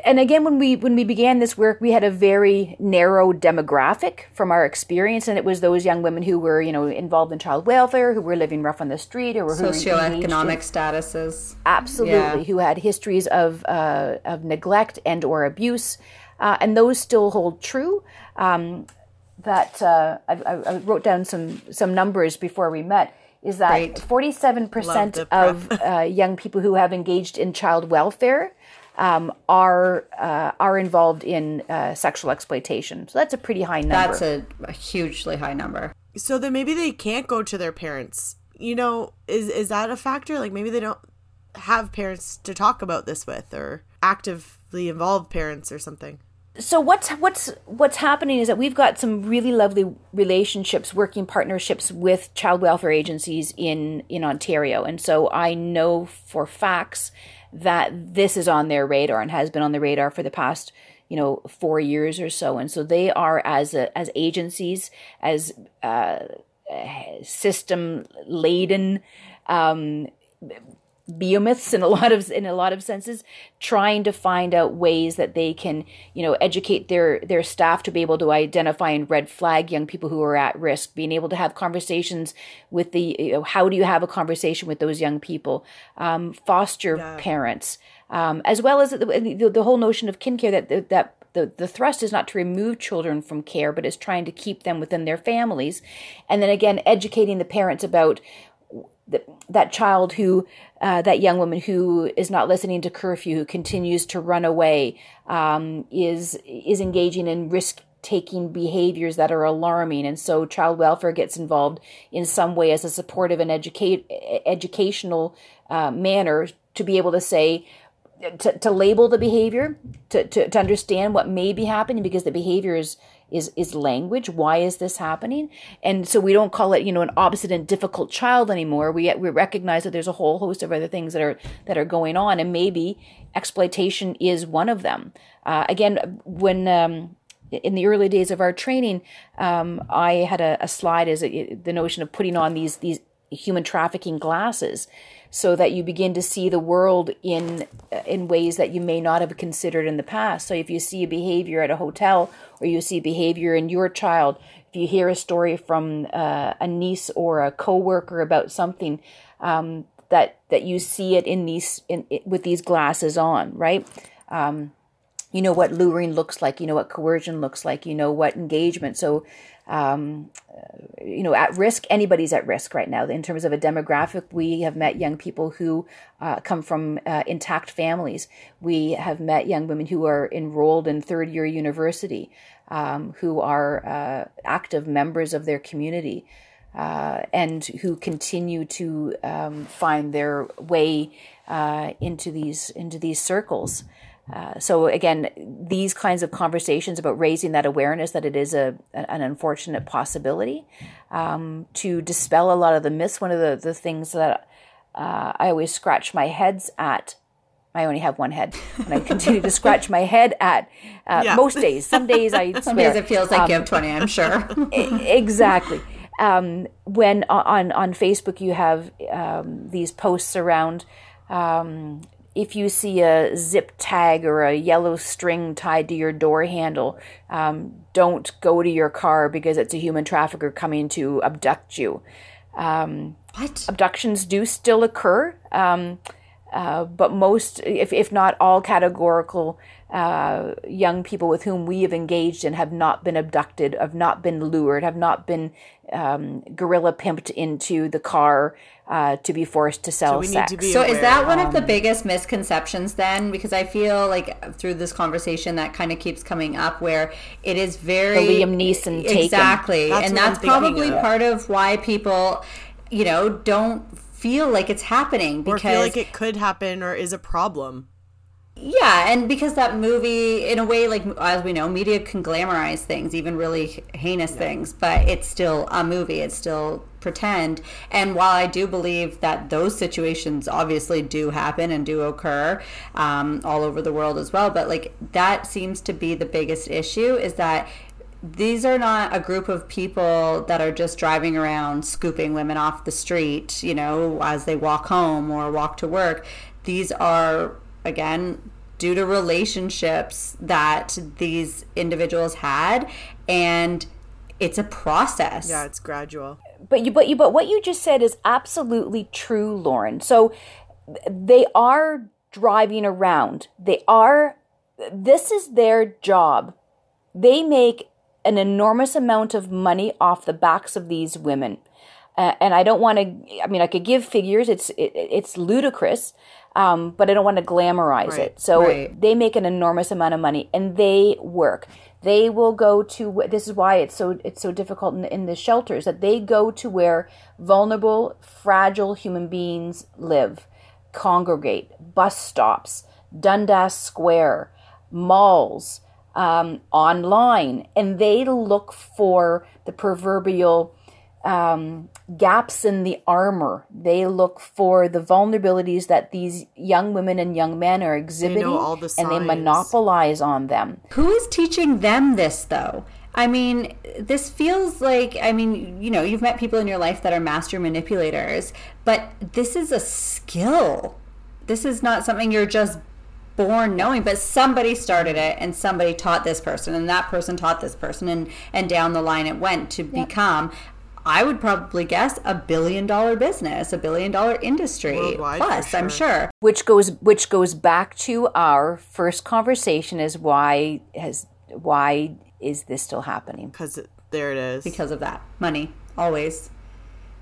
and again, when we when we began this work, we had a very narrow demographic from our experience, and it was those young women who were, you know, involved in child welfare, who were living rough on the street, or who socioeconomic statuses. Absolutely, yeah. who had histories of uh, of neglect and or abuse, uh, and those still hold true. Um, that uh, I, I wrote down some some numbers before we met is that forty seven percent of uh, young people who have engaged in child welfare um, are uh, are involved in uh, sexual exploitation. So that's a pretty high number. That's a, a, hugely high number. So then maybe they can't go to their parents. You know, is is that a factor? Like maybe they don't have parents to talk about this with, or actively involved parents, or something. So what's what's what's happening is that we've got some really lovely relationships, working partnerships with child welfare agencies in in Ontario, and so I know for facts that this is on their radar and has been on the radar for the past you know four years or so. And so they are as a, as agencies as uh, system laden um, behemoths in a (laughs) lot of in a lot of senses trying to find out ways that they can you know educate their their staff to be able to identify and red flag young people who are at risk being able to have conversations with the you know, how do you have a conversation with those young people um, foster yeah. parents um, as well as the, the, the, whole notion of kin care that that the, the thrust is not to remove children from care, but is trying to keep them within their families. And then again, educating the parents about the, that child who uh, that young woman who is not listening to curfew, who continues to run away, um, is is engaging in risk taking behaviors that are alarming, and so child welfare gets involved in some way as a supportive and educate educational uh, manner to be able to say to, to label the behavior to, to, to understand what may be happening because the behavior is is is language. Why is this happening? And so we don't call it you know an obstinate difficult child anymore. We we recognize that there's a whole host of other things that are that are going on and maybe exploitation is one of them. Uh, again when um, in the early days of our training um, i had a, a slide as a, the notion of putting on these these human trafficking glasses so that you begin to see the world in in ways that you may not have considered in the past. So if you see a behavior at a hotel or you see behavior in your child, if you hear a story from uh, a niece or a coworker about something, um, that that you see it in these in, with these glasses on, right? Um, you know what luring looks like. You know what coercion looks like. You know what engagement. So um, you know, at risk. Anybody's at risk right now. In terms of a demographic, we have met young people who uh, come from uh, intact families. We have met young women who are enrolled in third year university, um, who are uh, active members of their community. uh, and who continue to um, find their way uh, into these into these circles. Uh, so again, these kinds of conversations about raising that awareness that it is a an unfortunate possibility um, to dispel a lot of the myths. One of the the things that uh, I always scratch my heads at. I only have one head, and I continue to scratch my head at uh, yeah. most days. Some days I (laughs) some days it feels like um, you have twenty. I'm sure. (laughs) exactly. Um, when on on Facebook you have um, these posts around um, if you see a zip tag or a yellow string tied to your door handle, um, don't go to your car because it's a human trafficker coming to abduct you. Um, what? Abductions do still occur, um, uh, but most, if, if not all, categorical uh, young people with whom we have engaged and have not been abducted, have not been lured, have not been um, gorilla pimped into the car uh, to be forced to sell so sex. To so is that one um, of the um, biggest misconceptions then? Because I feel like through this conversation that kind of keeps coming up where it is very the Liam Neeson exactly, that's and that's probably of. part of why people, you know, don't feel like it's happening because or feel like it could happen or is a problem. Yeah, and because that movie, in a way, like as we know, media can glamorize things, even really heinous yeah. things, but it's still a movie. It's still pretend. And while I do believe that those situations obviously do happen and do occur um, all over the world as well, but like that seems to be the biggest issue is that these are not a group of people that are just driving around scooping women off the street, you know, as they walk home or walk to work. These are again due to relationships that these individuals had and it's a process yeah it's gradual but you but you but what you just said is absolutely true lauren so they are driving around they are this is their job they make an enormous amount of money off the backs of these women uh, and I don't want to. I mean, I could give figures. It's it, it's ludicrous, um, but I don't want to glamorize right, it. So right. they make an enormous amount of money and they work. They will go to. This is why it's so it's so difficult in, in the shelters that they go to where vulnerable, fragile human beings live, congregate, bus stops, Dundas Square, malls, um, online, and they look for the proverbial um, gaps in the armor. They look for the vulnerabilities that these young women and young men are exhibiting, the and they monopolize on them. Who is teaching them this, though? I mean, this feels like, I mean, you know, you've met people in your life that are master manipulators, but this is a skill. This is not something you're just born knowing but somebody started it and somebody taught this person and that person taught this person and and down the line it went to yep. become I would probably guess a billion dollar business, a billion dollar industry Worldwide, plus, sure. I'm sure. Which goes which goes back to our first conversation is why has why is this still happening? Because there it is. Because of that money, always.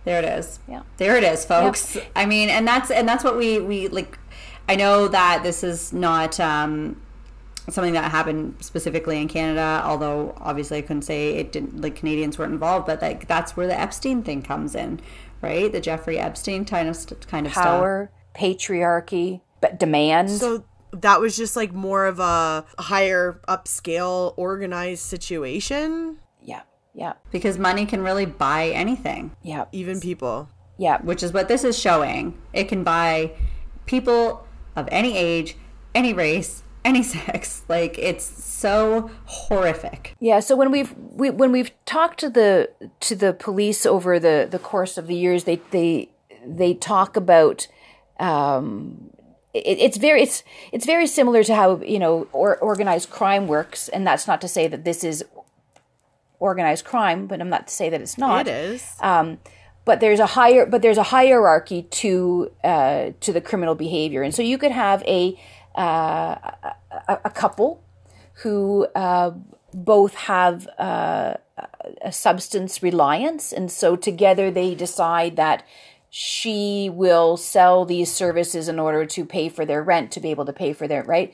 There it is. Yeah. There it is, folks. Yep. I mean, and that's and that's what we we like. I know that this is not um, something that happened specifically in Canada, although obviously I couldn't say it didn't like Canadians weren't involved, but like that's where the Epstein thing comes in, right? The Jeffrey Epstein kind of kind of power, stuff. patriarchy, but demand. So that was just like more of a higher upscale organized situation. Yeah. Yeah. Because money can really buy anything. Yeah. Even people. Yeah. Which is what this is showing. It can buy people of any age, any race, any (laughs) sex like it's so horrific. Yeah so when we've we, when we've talked to the to the police over the the course of the years they they they talk about um it, it's very it's it's very similar to how you know or, organized crime works and that's not to say that this is organized crime but i'm not to say that it's not. It is. Um but there's a higher but there's a hierarchy to uh to the criminal behavior and so you could have a a, a, couple who uh, both have uh, a substance reliance, and so together they decide that she will sell these services in order to pay for their rent, to be able to pay for their right.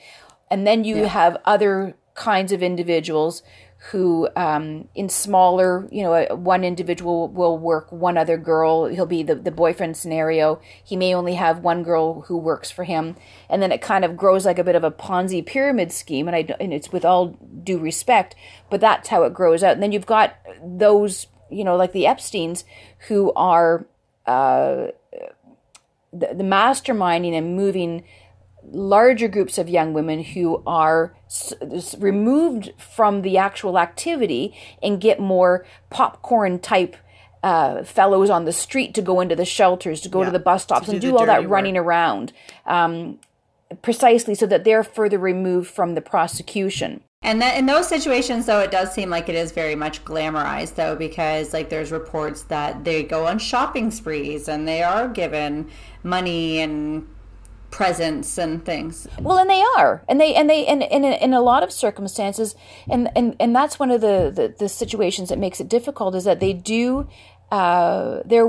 And then you yeah. have other kinds of individuals who um, in smaller you know one individual will work one other girl. He'll be the, the boyfriend scenario. He may only have one girl who works for him. And then it kind of grows like a bit of a ponzi pyramid scheme and, I, and it's with all due respect but that's how it grows out. And then you've got those you know like the epsteins who are uh, the, the masterminding and moving larger groups of young women who are s- s- removed from the actual activity and get more popcorn type uh, fellows on the street to go into the shelters, to go to the bus stops, do and the do all that dirty running around, um, precisely so that they're further removed from the prosecution. And that in those situations, though, it does seem like it is very much glamorized, though, because like there's reports that they go on shopping sprees and they are given money and presents and things. Well, and they are, and they and they and, and in a lot of circumstances, and and and that's one of the the, the situations that makes it difficult is that they do, uh, they're,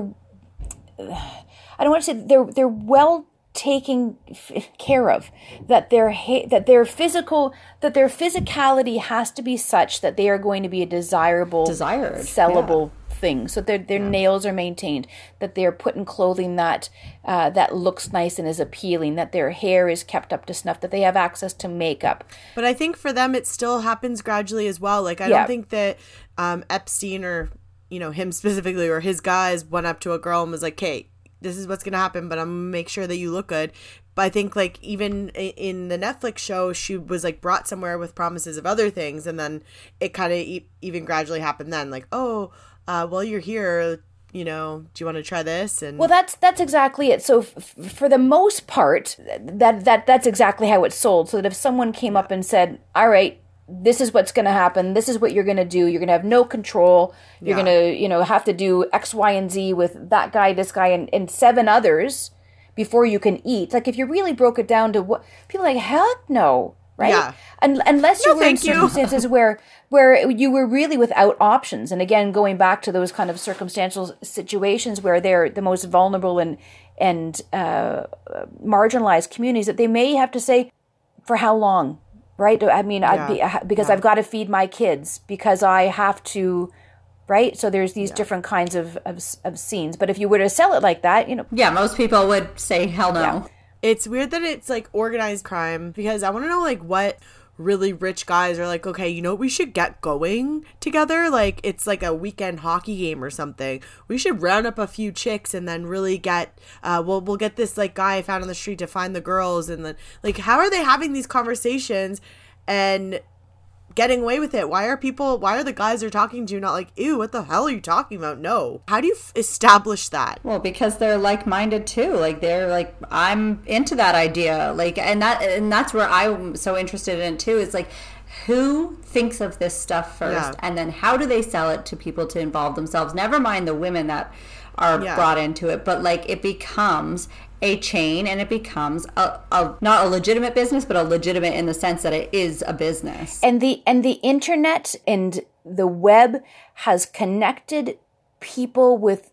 I don't want to say they're they're well taken f- (laughs) care of that their ha- that their physical that their physicality has to be such that they are going to be a desirable Desired, sellable thing so their their nails are maintained that they're put in clothing that uh, that looks nice and is appealing that their hair is kept up to snuff that they have access to makeup But I think for them, it still happens gradually as well. Like, I Yeah. don't think that um, Epstein or, you know, him (laughs) specifically or his guys went up to a girl and was like, hey, this is what's going to happen, but I'm to make sure that you look good. But I think, like, even in the Netflix show, she was, like, brought somewhere with promises of other things. And then it kind of e- even gradually happened then. Like, oh, uh, well, you're here. You know, do you want to try this? And Well, that's that's exactly it. So, f- for the most part, that that that's exactly how it's sold. So that if someone came up and said, "All right, this is what's going to happen. This is what you're going to do. You're going to have no control. You're Yeah. going to, you know, have to do X, Y, and Z with that guy, this guy, and, and seven others before you can eat." Like if you really broke it down to what people are like, heck no, right? Yeah. Un- unless you No, were in thank you. circumstances (laughs) where where you were really without options. And again going back to those kind of circumstantial situations where they're the most vulnerable and and uh, marginalized communities that they may have to say for how long? Right? I mean I'd be, uh, because i've got to feed my kids because i have to right? So there's these different kinds of, of of scenes. But if you were to sell it like that you know Yeah, most people would say hell no. It's weird that it's like organized crime because I want to know like what really rich guys are like, okay, you know what we should get going together? Like it's like a weekend hockey game or something. We should round up a few chicks and then really get uh we'll we'll get this like guy found on the street to find the girls and then like how are they having these conversations and getting away with it? Why are people why are the guys they're talking to not like, ew, what the hell are you talking about? No. How do you f- establish that? Well, because they're like-minded too. Like they're like, I'm into that idea. Like, and that and that's where I'm so interested in too. Is like, who thinks of this stuff first, Yeah. and then how do they sell it to people to involve themselves? Never mind the women that are Yeah. brought into it, but like it becomes a chain and it becomes a, a not a legitimate business but a legitimate in the sense that it is a business and the and the internet and the web has connected people with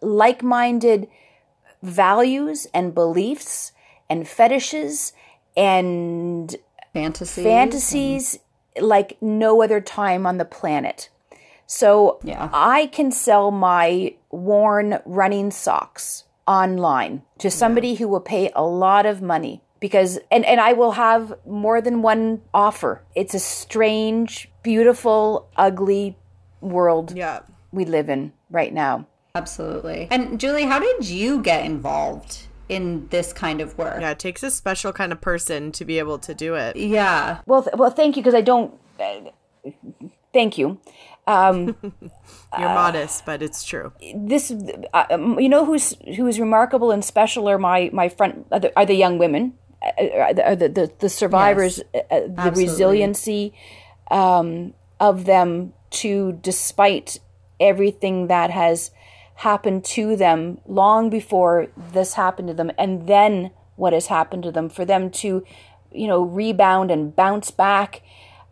like-minded values and beliefs and fetishes and fantasy fantasies like no other time on the planet. So Yeah. I can sell my worn running socks online to somebody who will pay a lot of money because and, and I will have more than one offer. It's a strange, beautiful, ugly world Yeah. we live in right now. absolutely and julie how did you get involved in this kind of work Yeah, it takes a special kind of person to be able to do it. yeah Well, th- well, thank you because I don't. Uh, thank you. (laughs) You're modest, but it's true. this uh, um, you know who's who's remarkable and special are my my front are the, are the young women uh, are the, are the, the the survivors uh, uh, the absolutely. resiliency um, of them to despite everything that has happened to them long before this happened to them and then what has happened to them for them to you know rebound and bounce back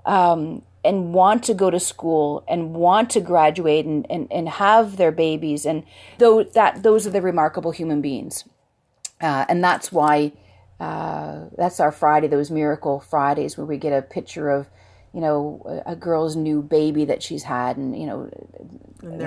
um, and want to go to school and want to graduate and, and, and have their babies and those that those are the remarkable human beings uh, and that's why uh, that's our Friday those miracle Fridays where we get a picture of you know, a, a girl's new baby that she's had, and you know,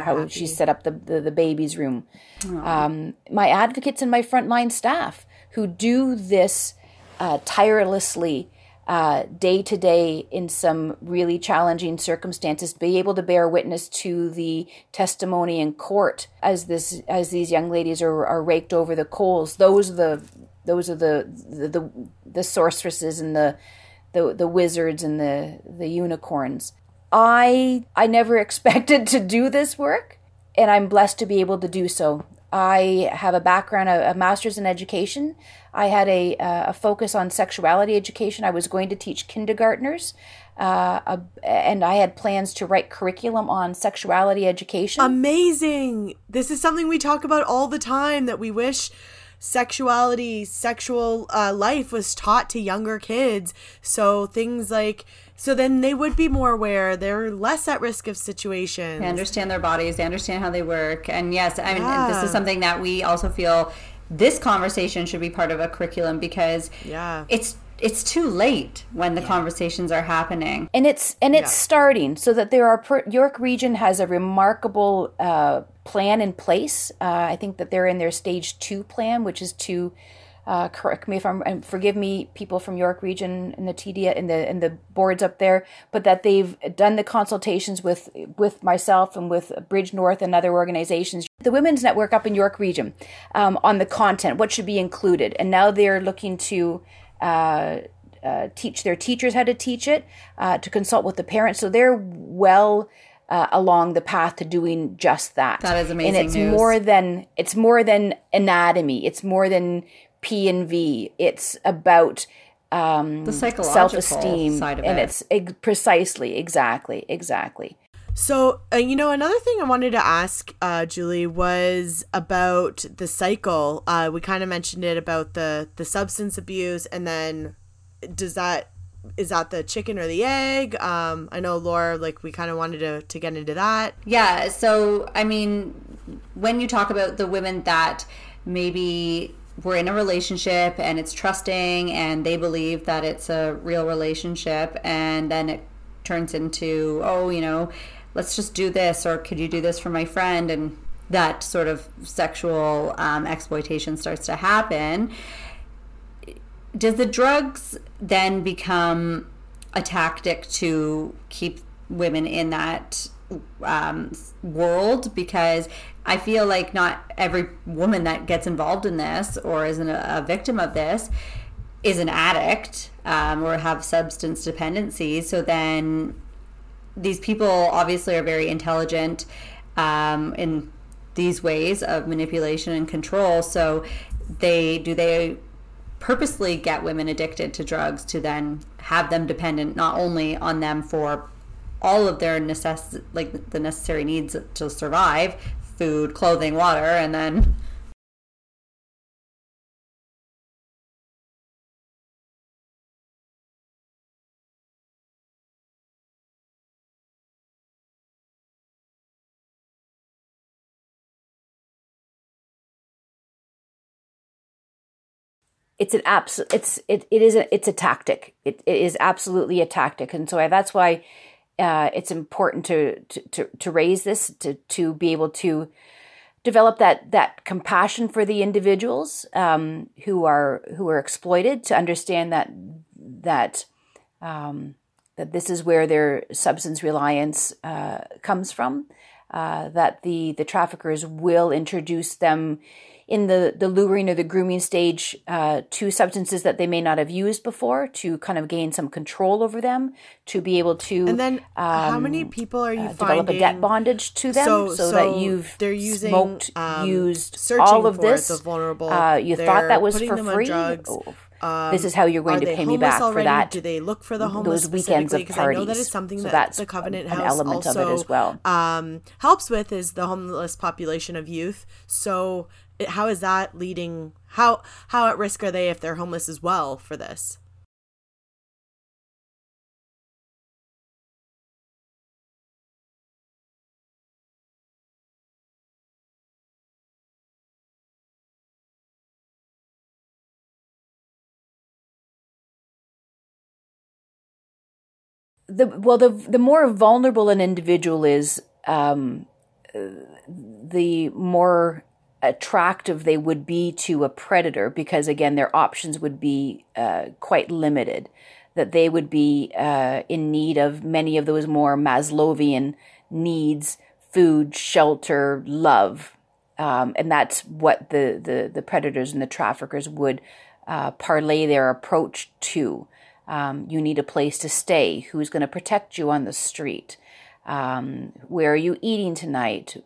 how happy. she set up the the, the baby's room. Um, my advocates and my frontline staff who do this uh, tirelessly Uh, day to day in some really challenging circumstances, be able to bear witness to the testimony in court as this as these young ladies are, are raked over the coals. Those are the those are the the the, the sorceresses and the, the the wizards and the the unicorns. I I never (laughs) expected to do this work, and I'm blessed to be able to do so. I have a background, a, a master's in education. I had a, a focus on sexuality education. I was going to teach kindergartners, uh, a, and I had plans to write curriculum on sexuality education. Amazing. This is something we talk about all the time that we wish sexuality, sexual uh, life was taught to younger kids. So things like, so then they would be more aware. They're less at risk of situations. They understand their bodies, they understand how they work. And yes, I mean, Yeah. this is something that we also feel this conversation should be part of a curriculum because Yeah. it's it's too late when the conversations are happening. and it's and it's Yeah. starting so that there are per, York Region has a remarkable uh, plan in place. Uh, I think that they're in their stage two plan, which is to uh, correct me if I'm and forgive me, people from York Region and the TDA and the and the boards up there, but that they've done the consultations with with myself and with Bridge North and other organizations. The Women's Network up in York Region um, on the content, what should be included, and now they're looking to uh, uh, teach their teachers how to teach it, uh, to consult with the parents. So they're well uh, along the path to doing just that. That is amazing And it's news. more than it's more than anatomy. It's more than P and V. It's about um, The psychological self-esteem, side of and it. it's ex- precisely, exactly, exactly. So, uh, you know, another thing I wanted to ask uh, Julie was about the cycle. Uh, we kind of mentioned it about the the substance abuse, and then does that is that the chicken or the egg? Um, I know Laura, like we kind of wanted to to get into that. Yeah. So, I mean, when you talk about the women that maybe were in a relationship and it's trusting and they believe that it's a real relationship, and then it turns into, oh, you know, let's just do this, or could you do this for my friend? And that sort of sexual um, exploitation starts to happen. Does the drugs then become a tactic to keep women in that um, world because I feel like not every woman that gets involved in this or is an, a victim of this is an addict um, or have substance dependency. So then these people obviously are very intelligent um, in these ways of manipulation and control. So they do they purposely get women addicted to drugs to then have them dependent not only on them for all of their necess- like the necessary needs to survive. Food clothing water and then it's an abs it's it, it is a it's a tactic. It, it is absolutely a tactic. And so I, that's why uh, it's important to, to to to raise this to to be able to develop that that compassion for the individuals um, who are who are exploited to understand that that um, that this is where their substance reliance uh, comes from uh, that the the traffickers will introduce them in the, the luring or the grooming stage uh, to substances that they may not have used before to kind of gain some control over them to be able to And then, how many people are you uh, develop a debt bondage to them so, so, that you've they're using, smoked um, used all of this the vulnerable. uh, you thought that was for free. Oh, this is how you're going to pay me back already? for that Do they look for the homeless those weekends of? 'Cause I know that parties. is something So that that's the Covenant an House element of also it as well. um, helps with is the homeless population of youth. So how is that leading? How how at risk are they if they're homeless as well for this? the well the the more vulnerable an individual is, um, the more attractive they would be to a predator because again their options would be uh, quite limited that they would be uh, in need of many of those more maslowian needs food shelter love um, and that's what the, the, the predators and the traffickers would uh, parlay their approach to. Um, you need a place to stay. Who's going to protect you on the street um, where are you eating tonight?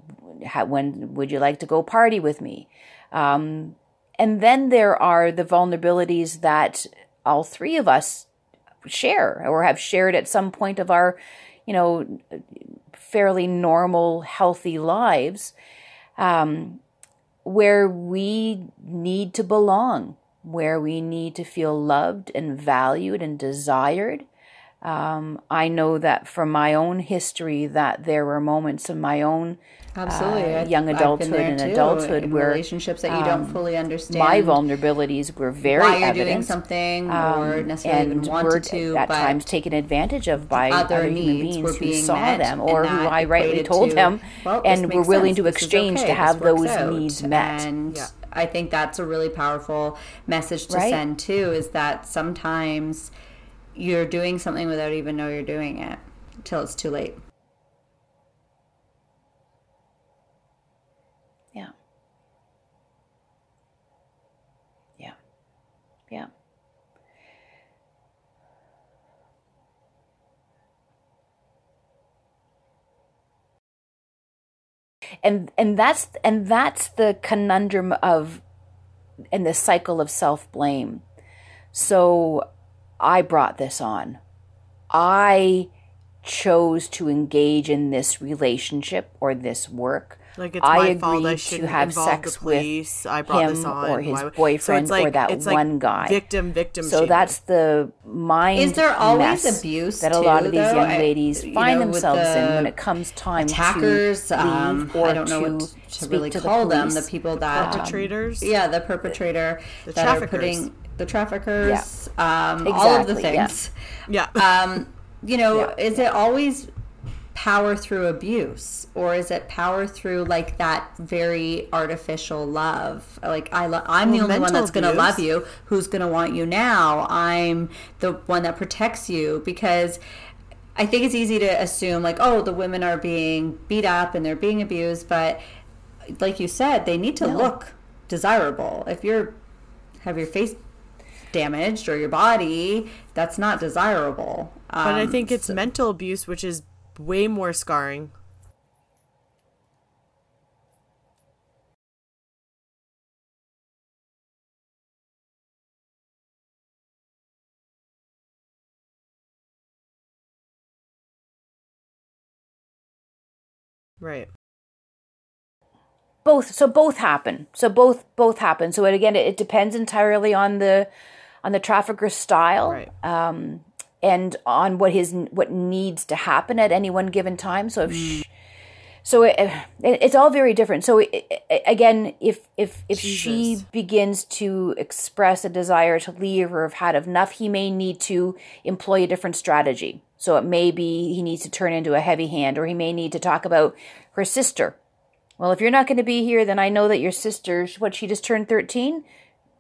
How, when would you like to go party with me? Um, and then there are the vulnerabilities that all three of us share or have shared at some point of our, you know, fairly normal, healthy lives, um, where we need to belong, where we need to feel loved and valued and desired, um, I know that from my own history that there were moments in my own absolutely uh, young adulthood and too, adulthood where relationships that you don't um, fully understand my vulnerabilities were very why you're evident, doing something or um, necessarily and even wanted to at times taken advantage of by other, other human beings who saw them or who I rightly told to, them well, and were willing sense. to exchange okay. to have those out. needs met. And yeah. I think that's a really powerful message to right? send too. Is that sometimes you're doing something without even know you're doing it until it's too late. Yeah. Yeah. Yeah. And and that's and that's the conundrum of and the cycle of self-blame. So I brought this on. I chose to engage in this relationship or this work. Like it's I my agreed fault. I to shouldn't have involve sex the police. I brought him this on. or his Why- boyfriend so like, or that it's like one guy. Victim, victim. So shaming. that's the mind. Is there always mess abuse, that a lot of these though? young I- ladies you find know, with themselves in when it comes time attackers to leave um, or i don't know to what to speak really to call the them the people that perpetrators. yeah the perpetrator The that are putting the traffickers um, all of the Exactly, yeah. things. Yeah. (laughs) um, you know Yeah. is it always power through abuse? Or is it power through like that very artificial love? Like i lo- i'm Well, the only one that's going to love you. Who's going to want you now? I'm the one that protects you. Because i think it's easy to assume like oh the women are being beat up and they're being abused. But like you said they need to look desirable. If you're have your face damaged or your body that's not desirable but I Um, think it's mental abuse, which is way more scarring. Right. both so both happen so both both happen so it, again it, it depends entirely on the on the trafficker's style Right. um and on what his what needs to happen at any one given time. So if sh so it, it, it's all very different. So it, again if if if she begins to express a desire to leave or have had enough he may need to employ a different strategy. So it may be he needs to turn into a heavy hand or he may need to talk about her sister. Well, if you're not going to be here, then I know that your sister, what, she just turned 13,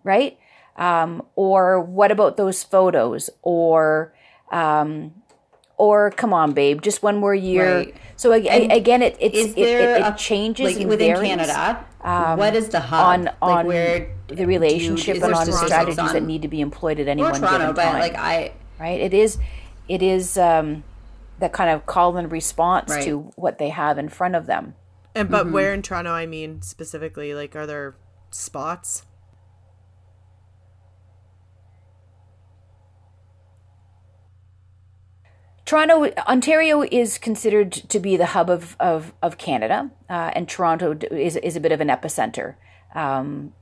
right? Um, or what about those photos? Or, um, or come on, babe, just one more year. Right. So ag- And again, it it's, is it, there it, it a- changes like within varies Canada? what is the hub on like where the relationship is and on the statistics strategies that need to be employed at any or one Toronto? given But time. like I, right? It is, it is um, that kind of call and response Right. to what they have in front of them. And but Mm-hmm. where in Toronto? I mean specifically, like, are there spots? Toronto, Ontario is considered to be the hub of of, of Canada, uh, and Toronto is is a bit of an epicenter. Um,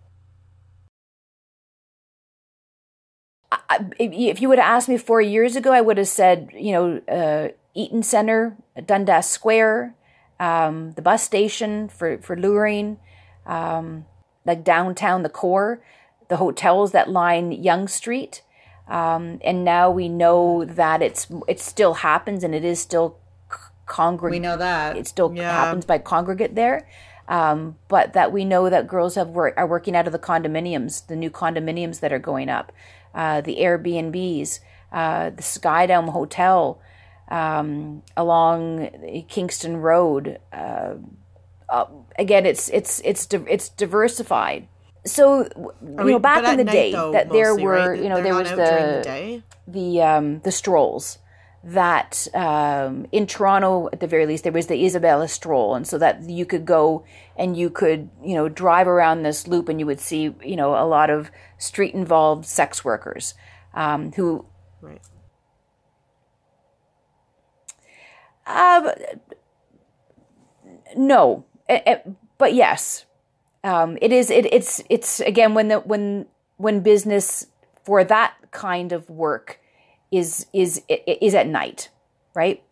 I- if you would have asked me four years ago, I would have said, you know, uh, Eaton Centre, Dundas Square, um, the bus station for for luring, um, like downtown, the core, the hotels that line Yonge Street. Um, and now we know that it's it still happens and it is still congregate. We know that it still Yeah. happens by congregate there. Um, but that we know that girls have work, are working out of the condominiums, the new condominiums that are going up, uh, the Airbnbs, uh, the Skydome Hotel um, along Kingston Road. Uh, uh, again, it's it's it's it's diversified. So you know, back in the night, day, though, that there mostly, were right? you know They're there was the the the um, the strolls that um, in Toronto at the very least there was the Isabella stroll, and so that you could go and you could you know drive around this loop and you would see you know a lot of street involved sex workers um, who Right. uh, no, Eh, eh, but yes, um, it is. It, it's it's again when the when when business for that kind of work is is is at night, right?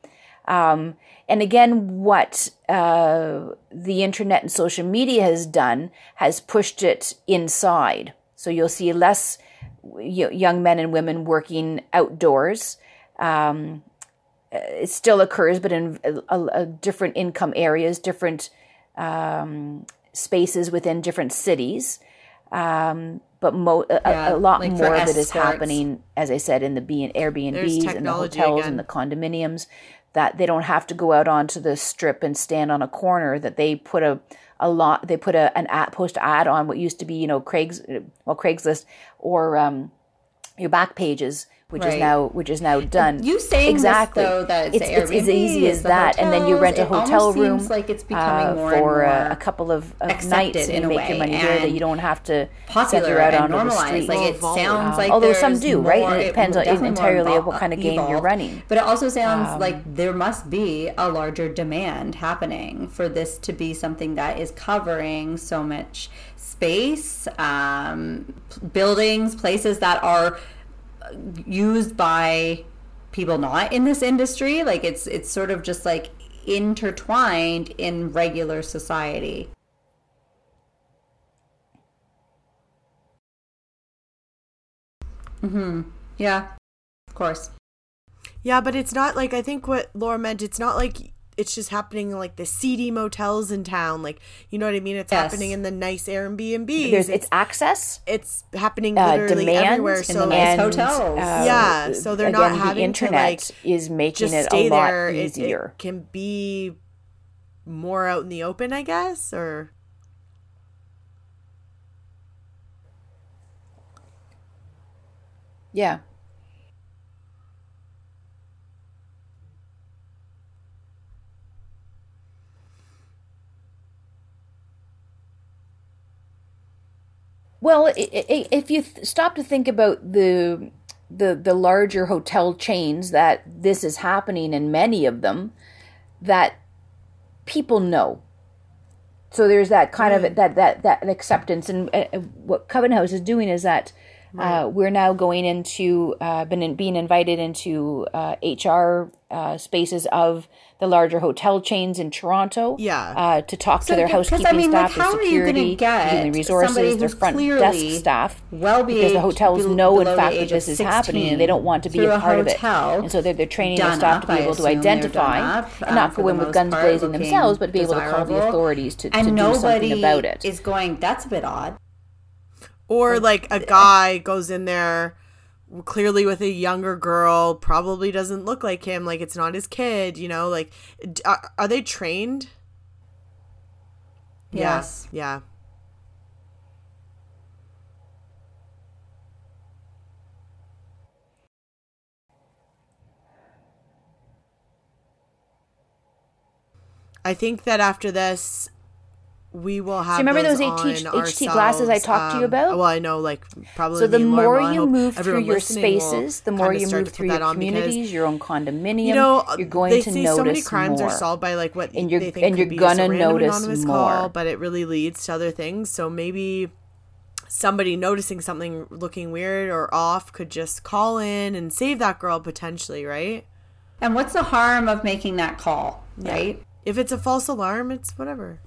Um, and again, what uh, the internet and social media has done has pushed it inside. So you'll see less young men and women working outdoors. Um, it still occurs, but in a, a, a different income areas, different um, spaces within different cities. Um, but mo- a, Yeah, a, a lot like more of it is happening, as I said, in the B and Airbnbs and the hotels again. and the condominiums. That they don't have to go out onto the strip and stand on a corner. That they put a a lot. They put a an ad post ad on what used to be you know Craig's well Craigslist or um, your back pages, which is now which is now done. You saying exactly this, though that it's, it's, it's as easy as the that, and then you rent a hotel room seems like it's becoming uh, more for uh, more a couple of, of nights in and a make your way, money there. That and you don't have to send popular out and onto the street. Like it evolve. sounds Um, like although some do, right? more- It depends on- definitely more entirely evol- what kind of game you're running. Um, But it also sounds like there must be a larger demand happening for this to be something that is covering so much space, um, buildings, places that are used by people not in this industry. Like it's it's sort of just like intertwined in regular society. Mm-hmm. Yeah, of course. Yeah, but it's not like I think what Laura meant. It's not like it's just happening in like the seedy motels in town. Like you know what I mean? It's Yes. happening in the nice Airbnbs. There's it's it's access, it's happening uh, literally everywhere. in So the nice and, hotels. uh, Yeah, so they're not having the to, internet like, is making it a lot there. It- It, easier. can be more out in the open, I guess, or yeah. Well, if you stop to think about the the the larger hotel chains that this is happening in many of them, that people know. So there's that kind of that that that acceptance, and uh, uh, what Covenant House is doing is that uh, we're now going into uh, been in, being invited into uh, HR uh, spaces of the larger hotel chains in Toronto. Yeah. uh, to talk to their 'cause, I housekeeping mean, like, staff, how you gonna security, get human resources, their front desk staff, well because the hotels bel- know in fact that this is happening, and they don't want to be a a part of it. And so they're, they're training their staff up, to be able to identify up, and not go in with guns blazing themselves, but be able to call the authorities to, to do something about it. is going. That's a bit odd. Or like a eh, guy goes in there clearly with a younger girl, probably doesn't look like him, like it's not his kid. You know, like are, are they trained? Yes. Yeah. I think that after this, we will have. Do you remember those on HT HT glasses I ourselves, talked to you um, about? Well, I know, like probably. So the me and Lauren more will. You move through your spaces, the more you move through your on because, communities, your own condominium, You know, you're going they to say notice so many crimes more. are solved by like what And you're- they think and could you're be just a gonna random notice anonymous more. call, but it really leads to other things. So maybe somebody noticing something looking weird or off could just call in and save that girl potentially, right? And what's the harm of making that call, right? If it's a false alarm, it's whatever.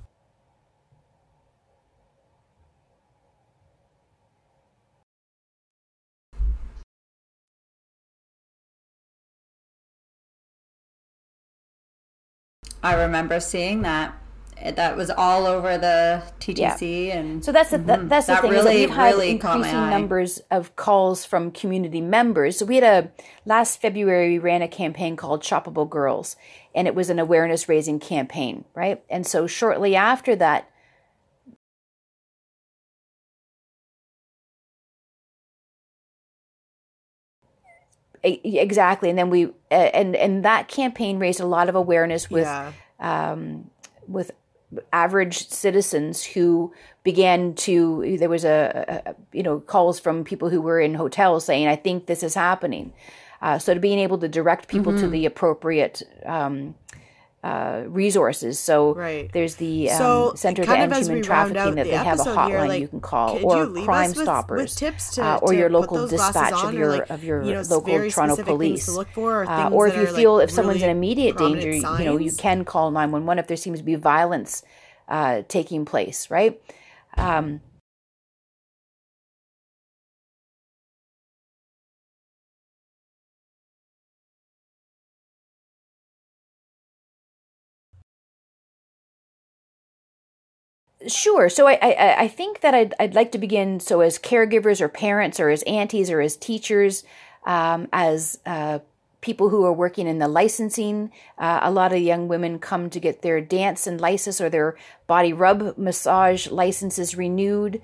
I remember seeing that. That was all over the TTC, yeah. and so that's the, mm-hmm. that's the that thing. Really, is that we've had really increasing numbers of calls from community members. So we had a last February we ran a campaign called Shoppable Girls, and it was an awareness raising campaign, right? And so shortly after that, exactly and then we and and that campaign raised a lot of awareness with yeah. um, with average citizens who began to there was a, a, you know calls from people who were in hotels saying i think this is happening uh, so to being able to direct people mm-hmm. to the appropriate um, uh, resources. So right. there's the um, so Center to End Human Trafficking that they have a hotline here, like, you can call, or Crime Stoppers, with tips to, uh, or to your local dispatch of your like, of your you know, local Toronto police. or, uh, or if you feel like if someone's in immediate danger, signs. you know you can call nine one one if there seems to be violence uh, taking place. Right. Um, Sure. So I, I, I think that I'd, I'd like to begin. So as caregivers or parents or as aunties or as teachers, um, as uh, people who are working in the licensing, uh, a lot of young women come to get their dance and license or their body rub massage licenses renewed.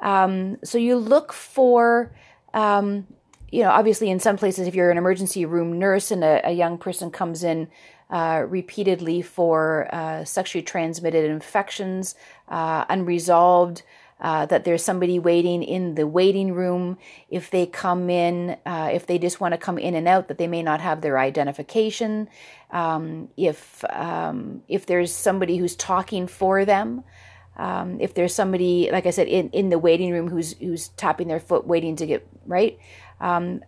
Um, so you look for, um, you know, obviously in some places, if you're an emergency room nurse and a, a young person comes in uh, repeatedly for uh, sexually transmitted infections, uh, unresolved, uh, that there's somebody waiting in the waiting room. If they come in, uh, if they just want to come in and out, that they may not have their identification. Um, if um, if there's somebody who's talking for them. Um, if there's somebody, like I said, in, in the waiting room who's who's tapping their foot, waiting to get right, um,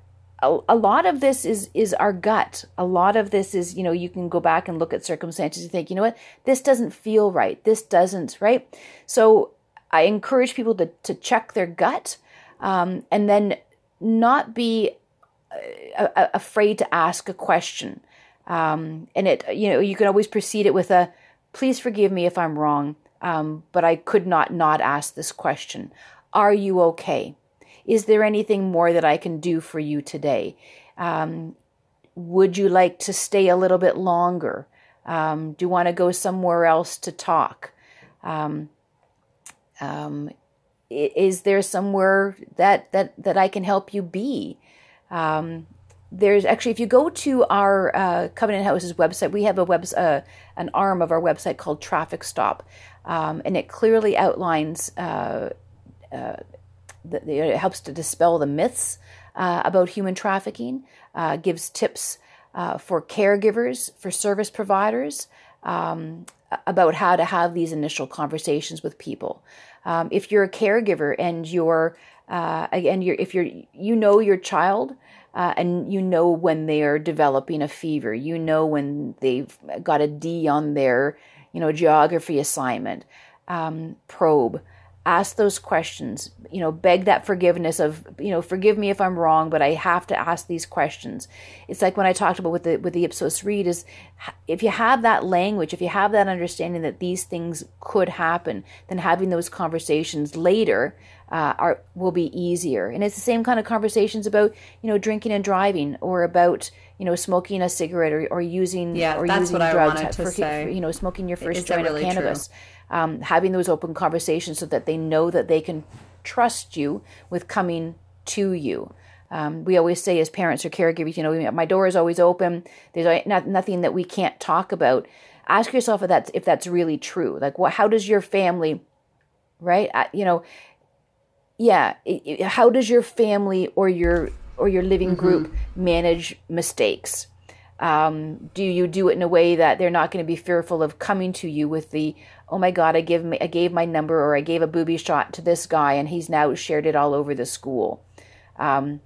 a, a lot of this is is our gut. A lot of this is, you know, you can go back and look at circumstances and think, you know what, this doesn't feel right. This doesn't, right? So I encourage people to to check their gut, um, and then not be uh, afraid to ask a question. Um, and it, you know, you can always precede it with a, "Please forgive me if I'm wrong, um, but I could not not ask this question. Are you okay?" Is there anything more that I can do for you today? Um, would you like to stay a little bit longer? Um, do you want to go somewhere else to talk? Um, um is there somewhere that, that, that I can help you be? Um, there's actually, if you go to our uh, Covenant Houses website, we have a web, uh, an arm of our website called Traffic Stop, um, and it clearly outlines uh, uh it helps to dispel the myths uh, about human trafficking, uh, gives tips uh, for caregivers, for service providers, um, about how to have these initial conversations with people. Um, if you're a caregiver and you're uh, again, you're, if you're you know your child. Uh, and you know when they are developing a fever. You know when they've got a D on their, you know, geography assignment. Um, probe ask those questions you know beg that forgiveness of you know forgive me if i'm wrong but i have to ask these questions. It's like when i talked about with the with the ipsos read is if you have that language if you have that understanding that these things could happen then having those conversations later uh, are will be easier. And it's the same kind of conversations about you know drinking and driving or about you know smoking a cigarette or, or using yeah, or using drugs for, for, you know smoking your first joint really of cannabis. true? Um, having those open conversations so that they know that they can trust you with coming to you. Um, we always say as parents or caregivers, you know, my door is always open. There's not, nothing that we can't talk about. Ask yourself if that's if that's really true. Like, what? How does your family, right? you know, yeah. How does your family or your or your living mm-hmm. group manage mistakes? Um, do you do it in a way that they're not going to be fearful of coming to you with the oh my god, I give me I gave my number or I gave a booby shot to this guy and he's now shared it all over the school. Um,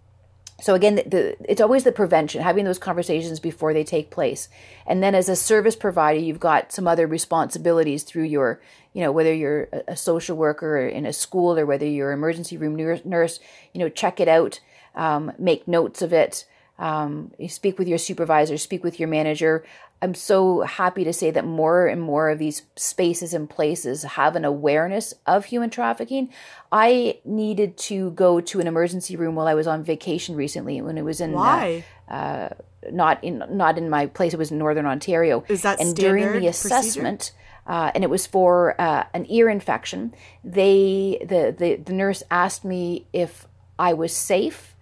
so again, the, the, it's always the prevention, having those conversations before they take place, and then as a service provider, you've got some other responsibilities through your, you know, whether you're a, a social worker in a school or whether you're an emergency room nurse, you know, check it out, um, make notes of it, um, you speak with your supervisor, speak with your manager. I'm so happy to say that more and more of these spaces and places have an awareness of human trafficking. I needed to go to an emergency room while I was on vacation recently when it was in Why? Uh, not in not in my place. It was in Northern Ontario. Is that and during the assessment, uh, and it was for uh, an ear infection. They the, the the nurse asked me if I was safe.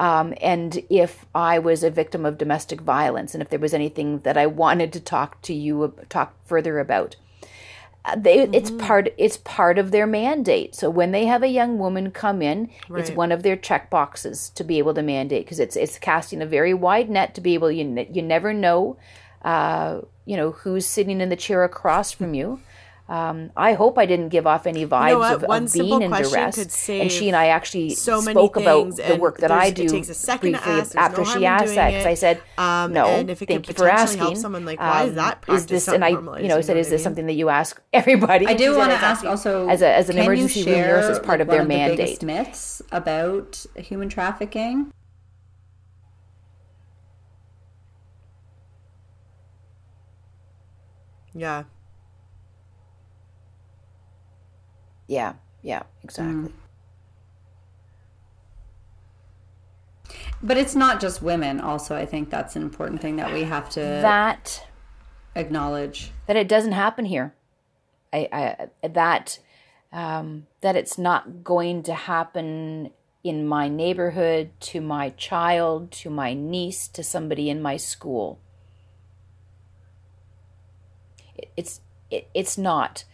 Um, and if I was a victim of domestic violence, and if there was anything that I wanted to talk to you talk further about, Uh, they it's part it's part of their mandate. So when they have a young woman come in, it's one of their check boxes to be able to mandate because it's it's casting a very wide net to be able you you never know, uh, you know who's sitting in the chair across from you. Um, I hope I didn't give off any vibes what? of, One of being in question duress. could save and she and I actually so many spoke about the work that there's- I it do takes a second to briefly ask. After no she asked that because. I said, Um, "No, and if it thank you for potentially help asking." someone, like, why is that is practice this? And I, you know, I you said, "Is this mean? something that you ask (laughs) everybody?" I do want to ask also as, a, as an can you emergency room share, nurse, as part like, of one their the mandate. biggest myths about human trafficking. Yeah. Yeah, yeah, exactly. But it's not just women. Also, I think that's an important thing that we have to That acknowledge. that it doesn't happen here. I, I that um, that it's not going to happen in my neighborhood to my child, to my niece, to somebody in my school. It, it's it, it's not.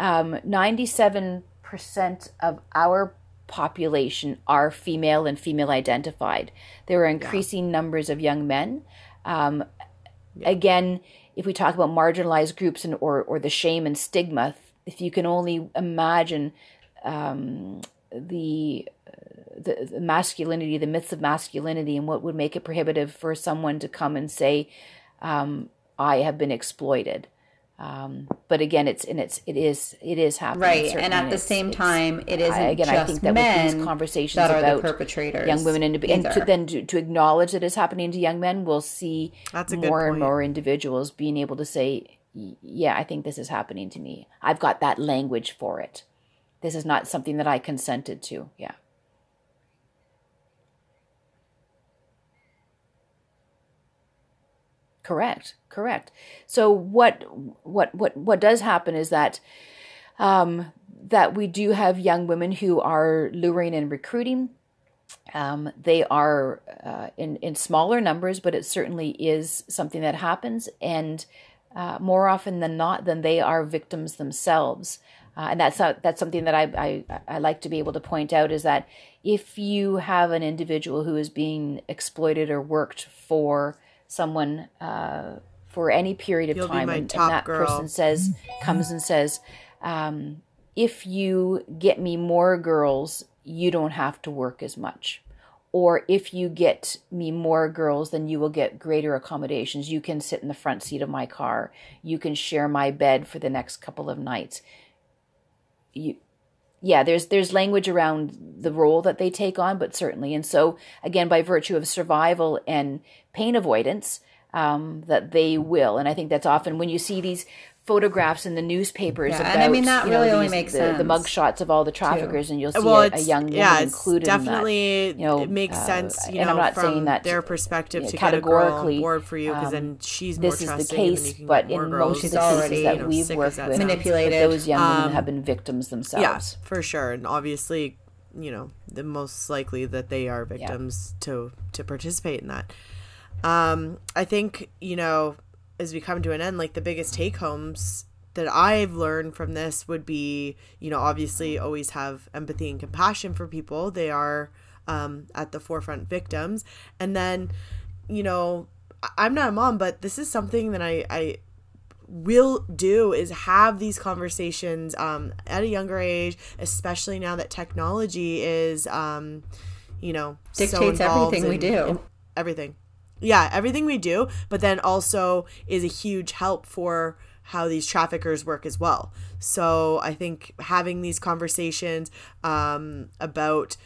Ninety-seven percent of our population are female and female identified. There are increasing numbers of young men. Um, again, if we talk about marginalized groups and or or the shame and stigma, if you can only imagine um, the, the the masculinity, the myths of masculinity, and what would make it prohibitive for someone to come and say, um, "I have been exploited." Um, but again, it's and it's it is it is happening Right, and at the same it's- time, it isn't I, again, just I think that men with these conversations that are about the perpetrators. young women and, and to, then to, to acknowledge that it's happening to young men, we'll see That's more and more individuals being able to say, "Yeah, I think this is happening to me. I've got that language for it. This is not something that I consented to." Yeah. Correct. Correct. So what what what what does happen is that um, that we do have young women who are luring and recruiting. Um, they are uh, in in smaller numbers, but it certainly is something that happens, and uh, more often than not, then they are victims themselves. Uh, and that's not, that's something that I, I I like to be able to point out is that if you have an individual who is being exploited or worked for someone uh, for any period of You'll time, and, and that girl. person says comes and says, um, if you get me more girls, you don't have to work as much. Or if you get me more girls, then you will get greater accommodations. You can sit in the front seat of my car. You can share my bed for the next couple of nights. You, yeah, there's there's language around the role that they take on, but certainly, and so again, by virtue of survival and pain avoidance, um, that they will, and I think that's often when you see these photographs in the newspapers Yeah, about, and I mean, that you know, really only makes the, the sense, mug shots of all the traffickers, and you'll see well, a, a young woman yeah, included in that. definitely you know, it makes uh, sense. You and know, I'm not from saying that their perspective you know, to get a girl on categorically, board for you, because um, then she's more this is the case, you but in most of the already, cases you that know, we've worked with. Manipulated. those young women Um, have been victims Yeah, themselves. for sure, and obviously, you know, the most likely that they are victims to to participate in that. Um, I think you know, as we come to an end, like the biggest take homes that I've learned from this would be, you know, obviously always have empathy and compassion for people. They are um, at the forefront victims, and then, you know, I'm not a mom, but this is something that I I will do is have these conversations um, at a younger age, especially now that technology is, um, you know, so Dictates involved everything we do. in everything. Yeah, everything we do, but then also is a huge help for how these traffickers work as well. So I think having these conversations um, about,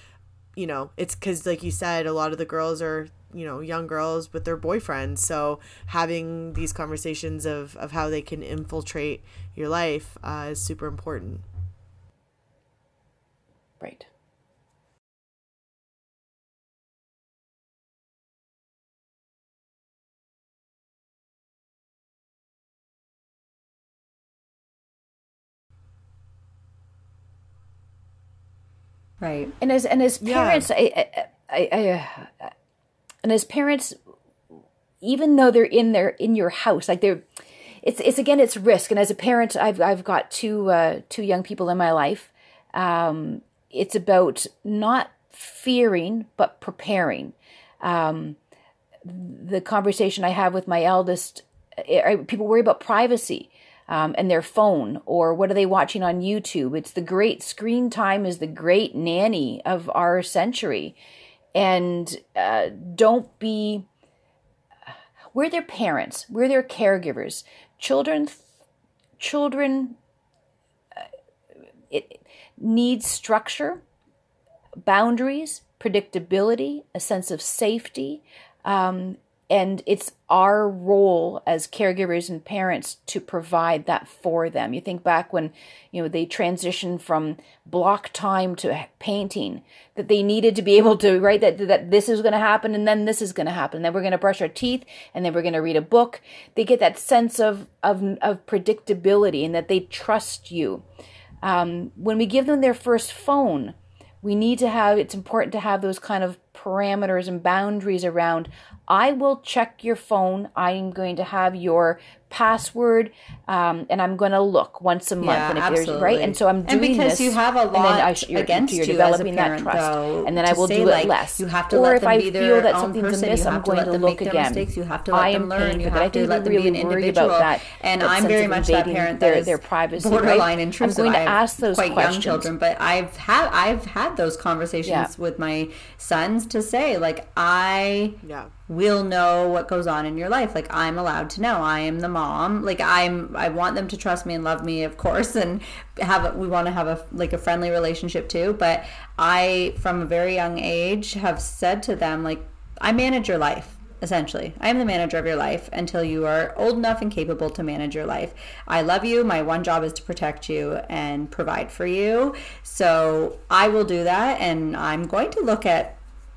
you know, it's because like you said, a lot of the girls are you know young girls with their boyfriends. So having these conversations of of how they can infiltrate your life uh, is super important. Right Right. And as and as parents, yeah. I, I, I, and as parents, even though they're in their in your house, like they're, it's it's again it's risk. And as a parent, I've I've got two uh, two young people in my life. Um, it's about not fearing but preparing. Um, the conversation I have with my eldest, people worry about privacy um, and their phone or what are they watching on YouTube. It's the great screen time is the great nanny of our century. And uh, don't be, we're their parents, we're their caregivers. Children, children, uh, it needs structure, boundaries, predictability, a sense of safety, um, and it's our role as caregivers and parents to provide that for them. You think back when you know they transitioned from block time to painting that they needed to be able to write that that this is going to happen and then this is going to happen. Then we're going to brush our teeth and then we're going to read a book. They get that sense of of, of predictability and that they trust you. Um, when we give them their first phone we need to have it's important to have those kind of parameters and boundaries around I will check your phone. I'm going to have your password, um, and I'm going to look once a month. Yeah, and if absolutely. there's right, and so I'm doing and because this, you have a lot and then I, you're, against you're you developing as a parent, that trust, though, and then I will do like, it less. You have to or let if them I be feel that something's person, amiss, you I'm have to going to them look again. mistakes. You have to let I them am learn. paying You that. I have to think let them really be an individual. about that. And that I'm very much that parent their, their privacy. borderline right? intrusive. I'm going to ask those quite questions. young children, but I've had I've had those conversations with my sons to say. Like I yeah. will know what goes on in your life. Like i'm allowed to know. I am the mom. Like i'm i want them to trust me and love me of course (laughs) and have we want to have a like a friendly relationship too. But i from a very young age have said to them like i manage your life essentially. I am the manager of your life until you are old enough and capable to manage your life. I love you. My one job is to protect you and provide for you. So i will do that and i'm going to look at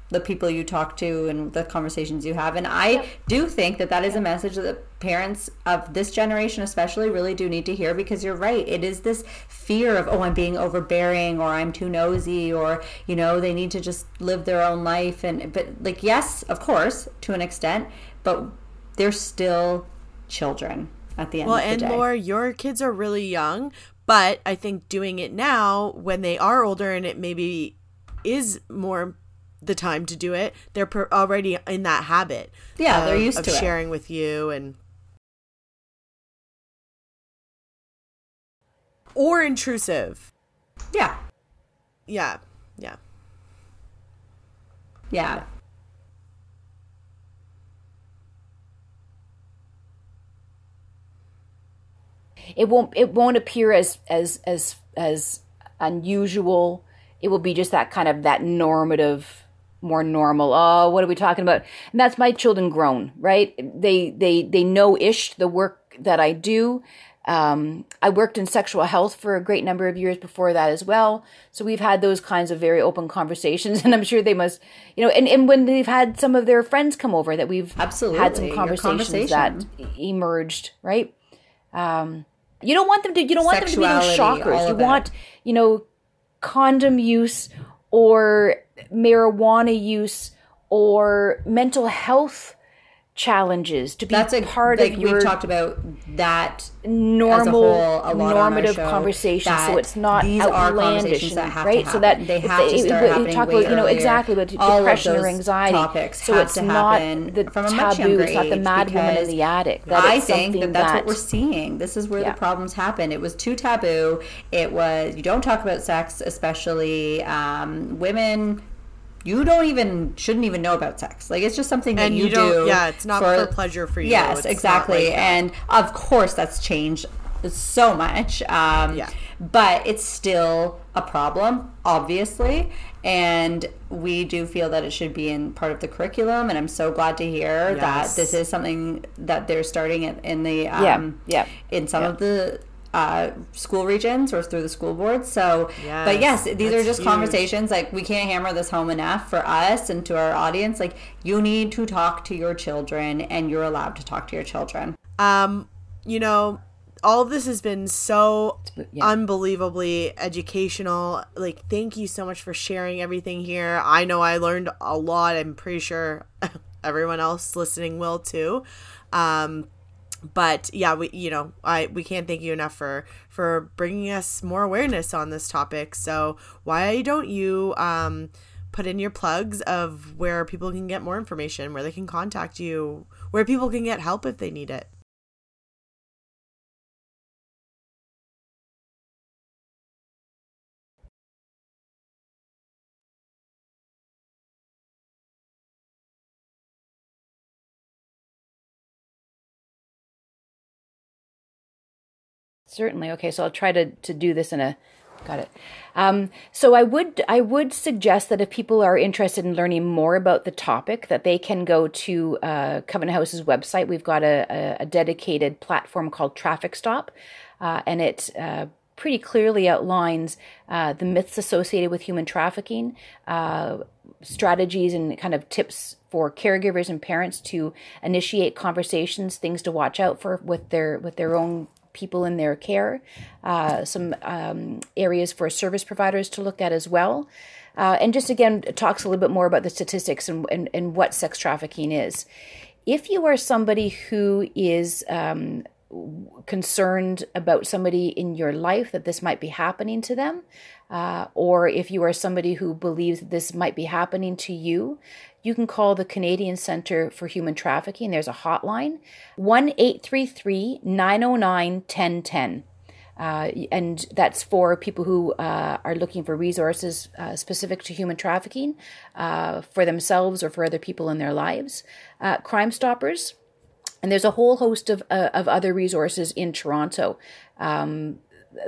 the people you talk to and the conversations you have. And I yep. do think that that is a message that the parents of this generation, especially, really do need to hear because you're right. It is this fear of, oh, I'm being overbearing or I'm too nosy or, you know, they need to just live their own life. And, but like, yes, of course, to an extent, but they're still children at the end well, of the day. And more, your kids are really young, but I think doing it now when they are older and it maybe is more the time to do it. They're per- already in that habit. Yeah, of, they're used of to sharing it. with you and or intrusive. Yeah. Yeah. Yeah. Yeah. It won't it won't appear as as as as unusual. It will be just that kind of that normative more normal. Oh, what are we talking about? And that's my children grown, right? They they they know ish the work that I do. Um, I worked in sexual health for a great number of years before that as well. So we've had those kinds of very open conversations, (laughs) and I'm sure they must, you know, and, and when they've had some of their friends come over, that we've Absolutely. had some conversations conversation. that emerged, right? Um, you don't want them to. You don't want them to be those shockers. You want, you know, condom use or marijuana use or mental health challenges to be That's a part like of your we've talked about that normal whole a lot normative conversation so it's not these outlandish and, that right so that they have to start happening talk about you know exactly about All depression or anxiety topics so it's to not the from a taboo it's not the mad woman in the attic that I think that that's that what we're seeing. This is where Yeah. the problems happen. It was too taboo. It was you don't talk about sex, especially um, women. You don't even shouldn't even know about sex. Like it's just something that And you, you don't- do. yeah, it's not for pleasure for you. Yes, It's exactly. like and of course, that's changed so much. Um, Yeah. But it's still a problem, obviously. And we do feel that it should be in part of the curriculum. And I'm so glad to hear Yes. that this is something that they're starting in, in the um, Yeah, yeah, in some of the uh, school regions or through the school boards. So, Yes, but yes, these are just huge. conversations. Like we can't hammer this home enough for us and to our audience. Like you need to talk to your children, and you're allowed to talk to your children. Um, you know, all of this has been so yeah. unbelievably educational. Like, thank you so much for sharing everything here. I know I learned a lot. I'm pretty sure (laughs) everyone else listening will too. Um, but yeah, we you know I we can't thank you enough for for bringing us more awareness on this topic. So why don't you um put in your plugs of where people can get more information, where they can contact you, where people can get help if they need it. Certainly. Okay, so I'll try to, to do this in a got it. Um, so I would I would suggest that if people are interested in learning more about the topic, that they can go to uh, Covenant House's website. We've got a, a, dedicated platform called Traffic Stop, uh, and it uh, pretty clearly outlines uh, the myths associated with human trafficking, uh, strategies and kind of tips for caregivers and parents to initiate conversations, things to watch out for with their with their own people in their care, uh, some um, areas for service providers to look at as well. Uh, and just again, talks a little bit more about the statistics and, and, and what sex trafficking is. If you are somebody who is um, concerned about somebody in your life that this might be happening to them, uh, or if you are somebody who believes that this might be happening to you, you can call the Canadian Centre for Human Trafficking. There's a hotline 1 833 909 1010. Uh, and that's for people who uh, are looking for resources uh, specific to human trafficking uh, for themselves or for other people in their lives. Uh, Crime Stoppers, and there's a whole host of, of other resources in Toronto um,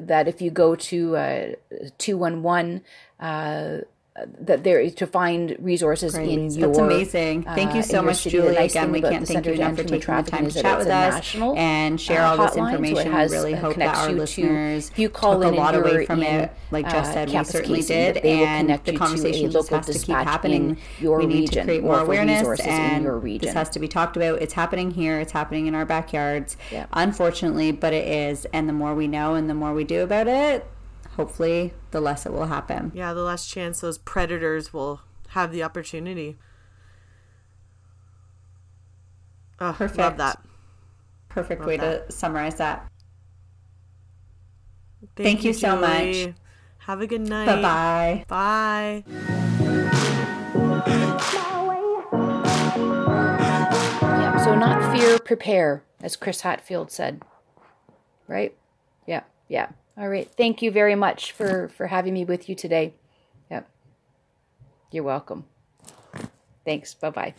that if you go to 211, that there to find resources in your That's amazing. Thank you uh, so your much, Julie. nice Again, we can't thank you enough for taking the time to chat with us and share uh, all this hotline, so it information. has, we really uh, hope that our you to- listeners if you call took in a lot away from in, it. Like Jess uh, said, we certainly did, that they will and the to conversation just has to keep happening. your we need to create more awareness, and your this has to be talked about. It's happening here. It's happening in our backyards. Yeah. Unfortunately, but it is, and the more we know, and the more we do about it, hopefully, the less it will happen. Yeah, the less chance those predators will have the opportunity. Oh, love Perfect. that. Perfect way that. to summarize that. Thank you so much. Have a good night. Bye bye. Bye. Yeah. So not fear, prepare, as Chris Hadfield said. Right? Yeah. Yeah. All right. Thank you very much for for having me with you today. Yep. You're welcome. Thanks. Bye bye.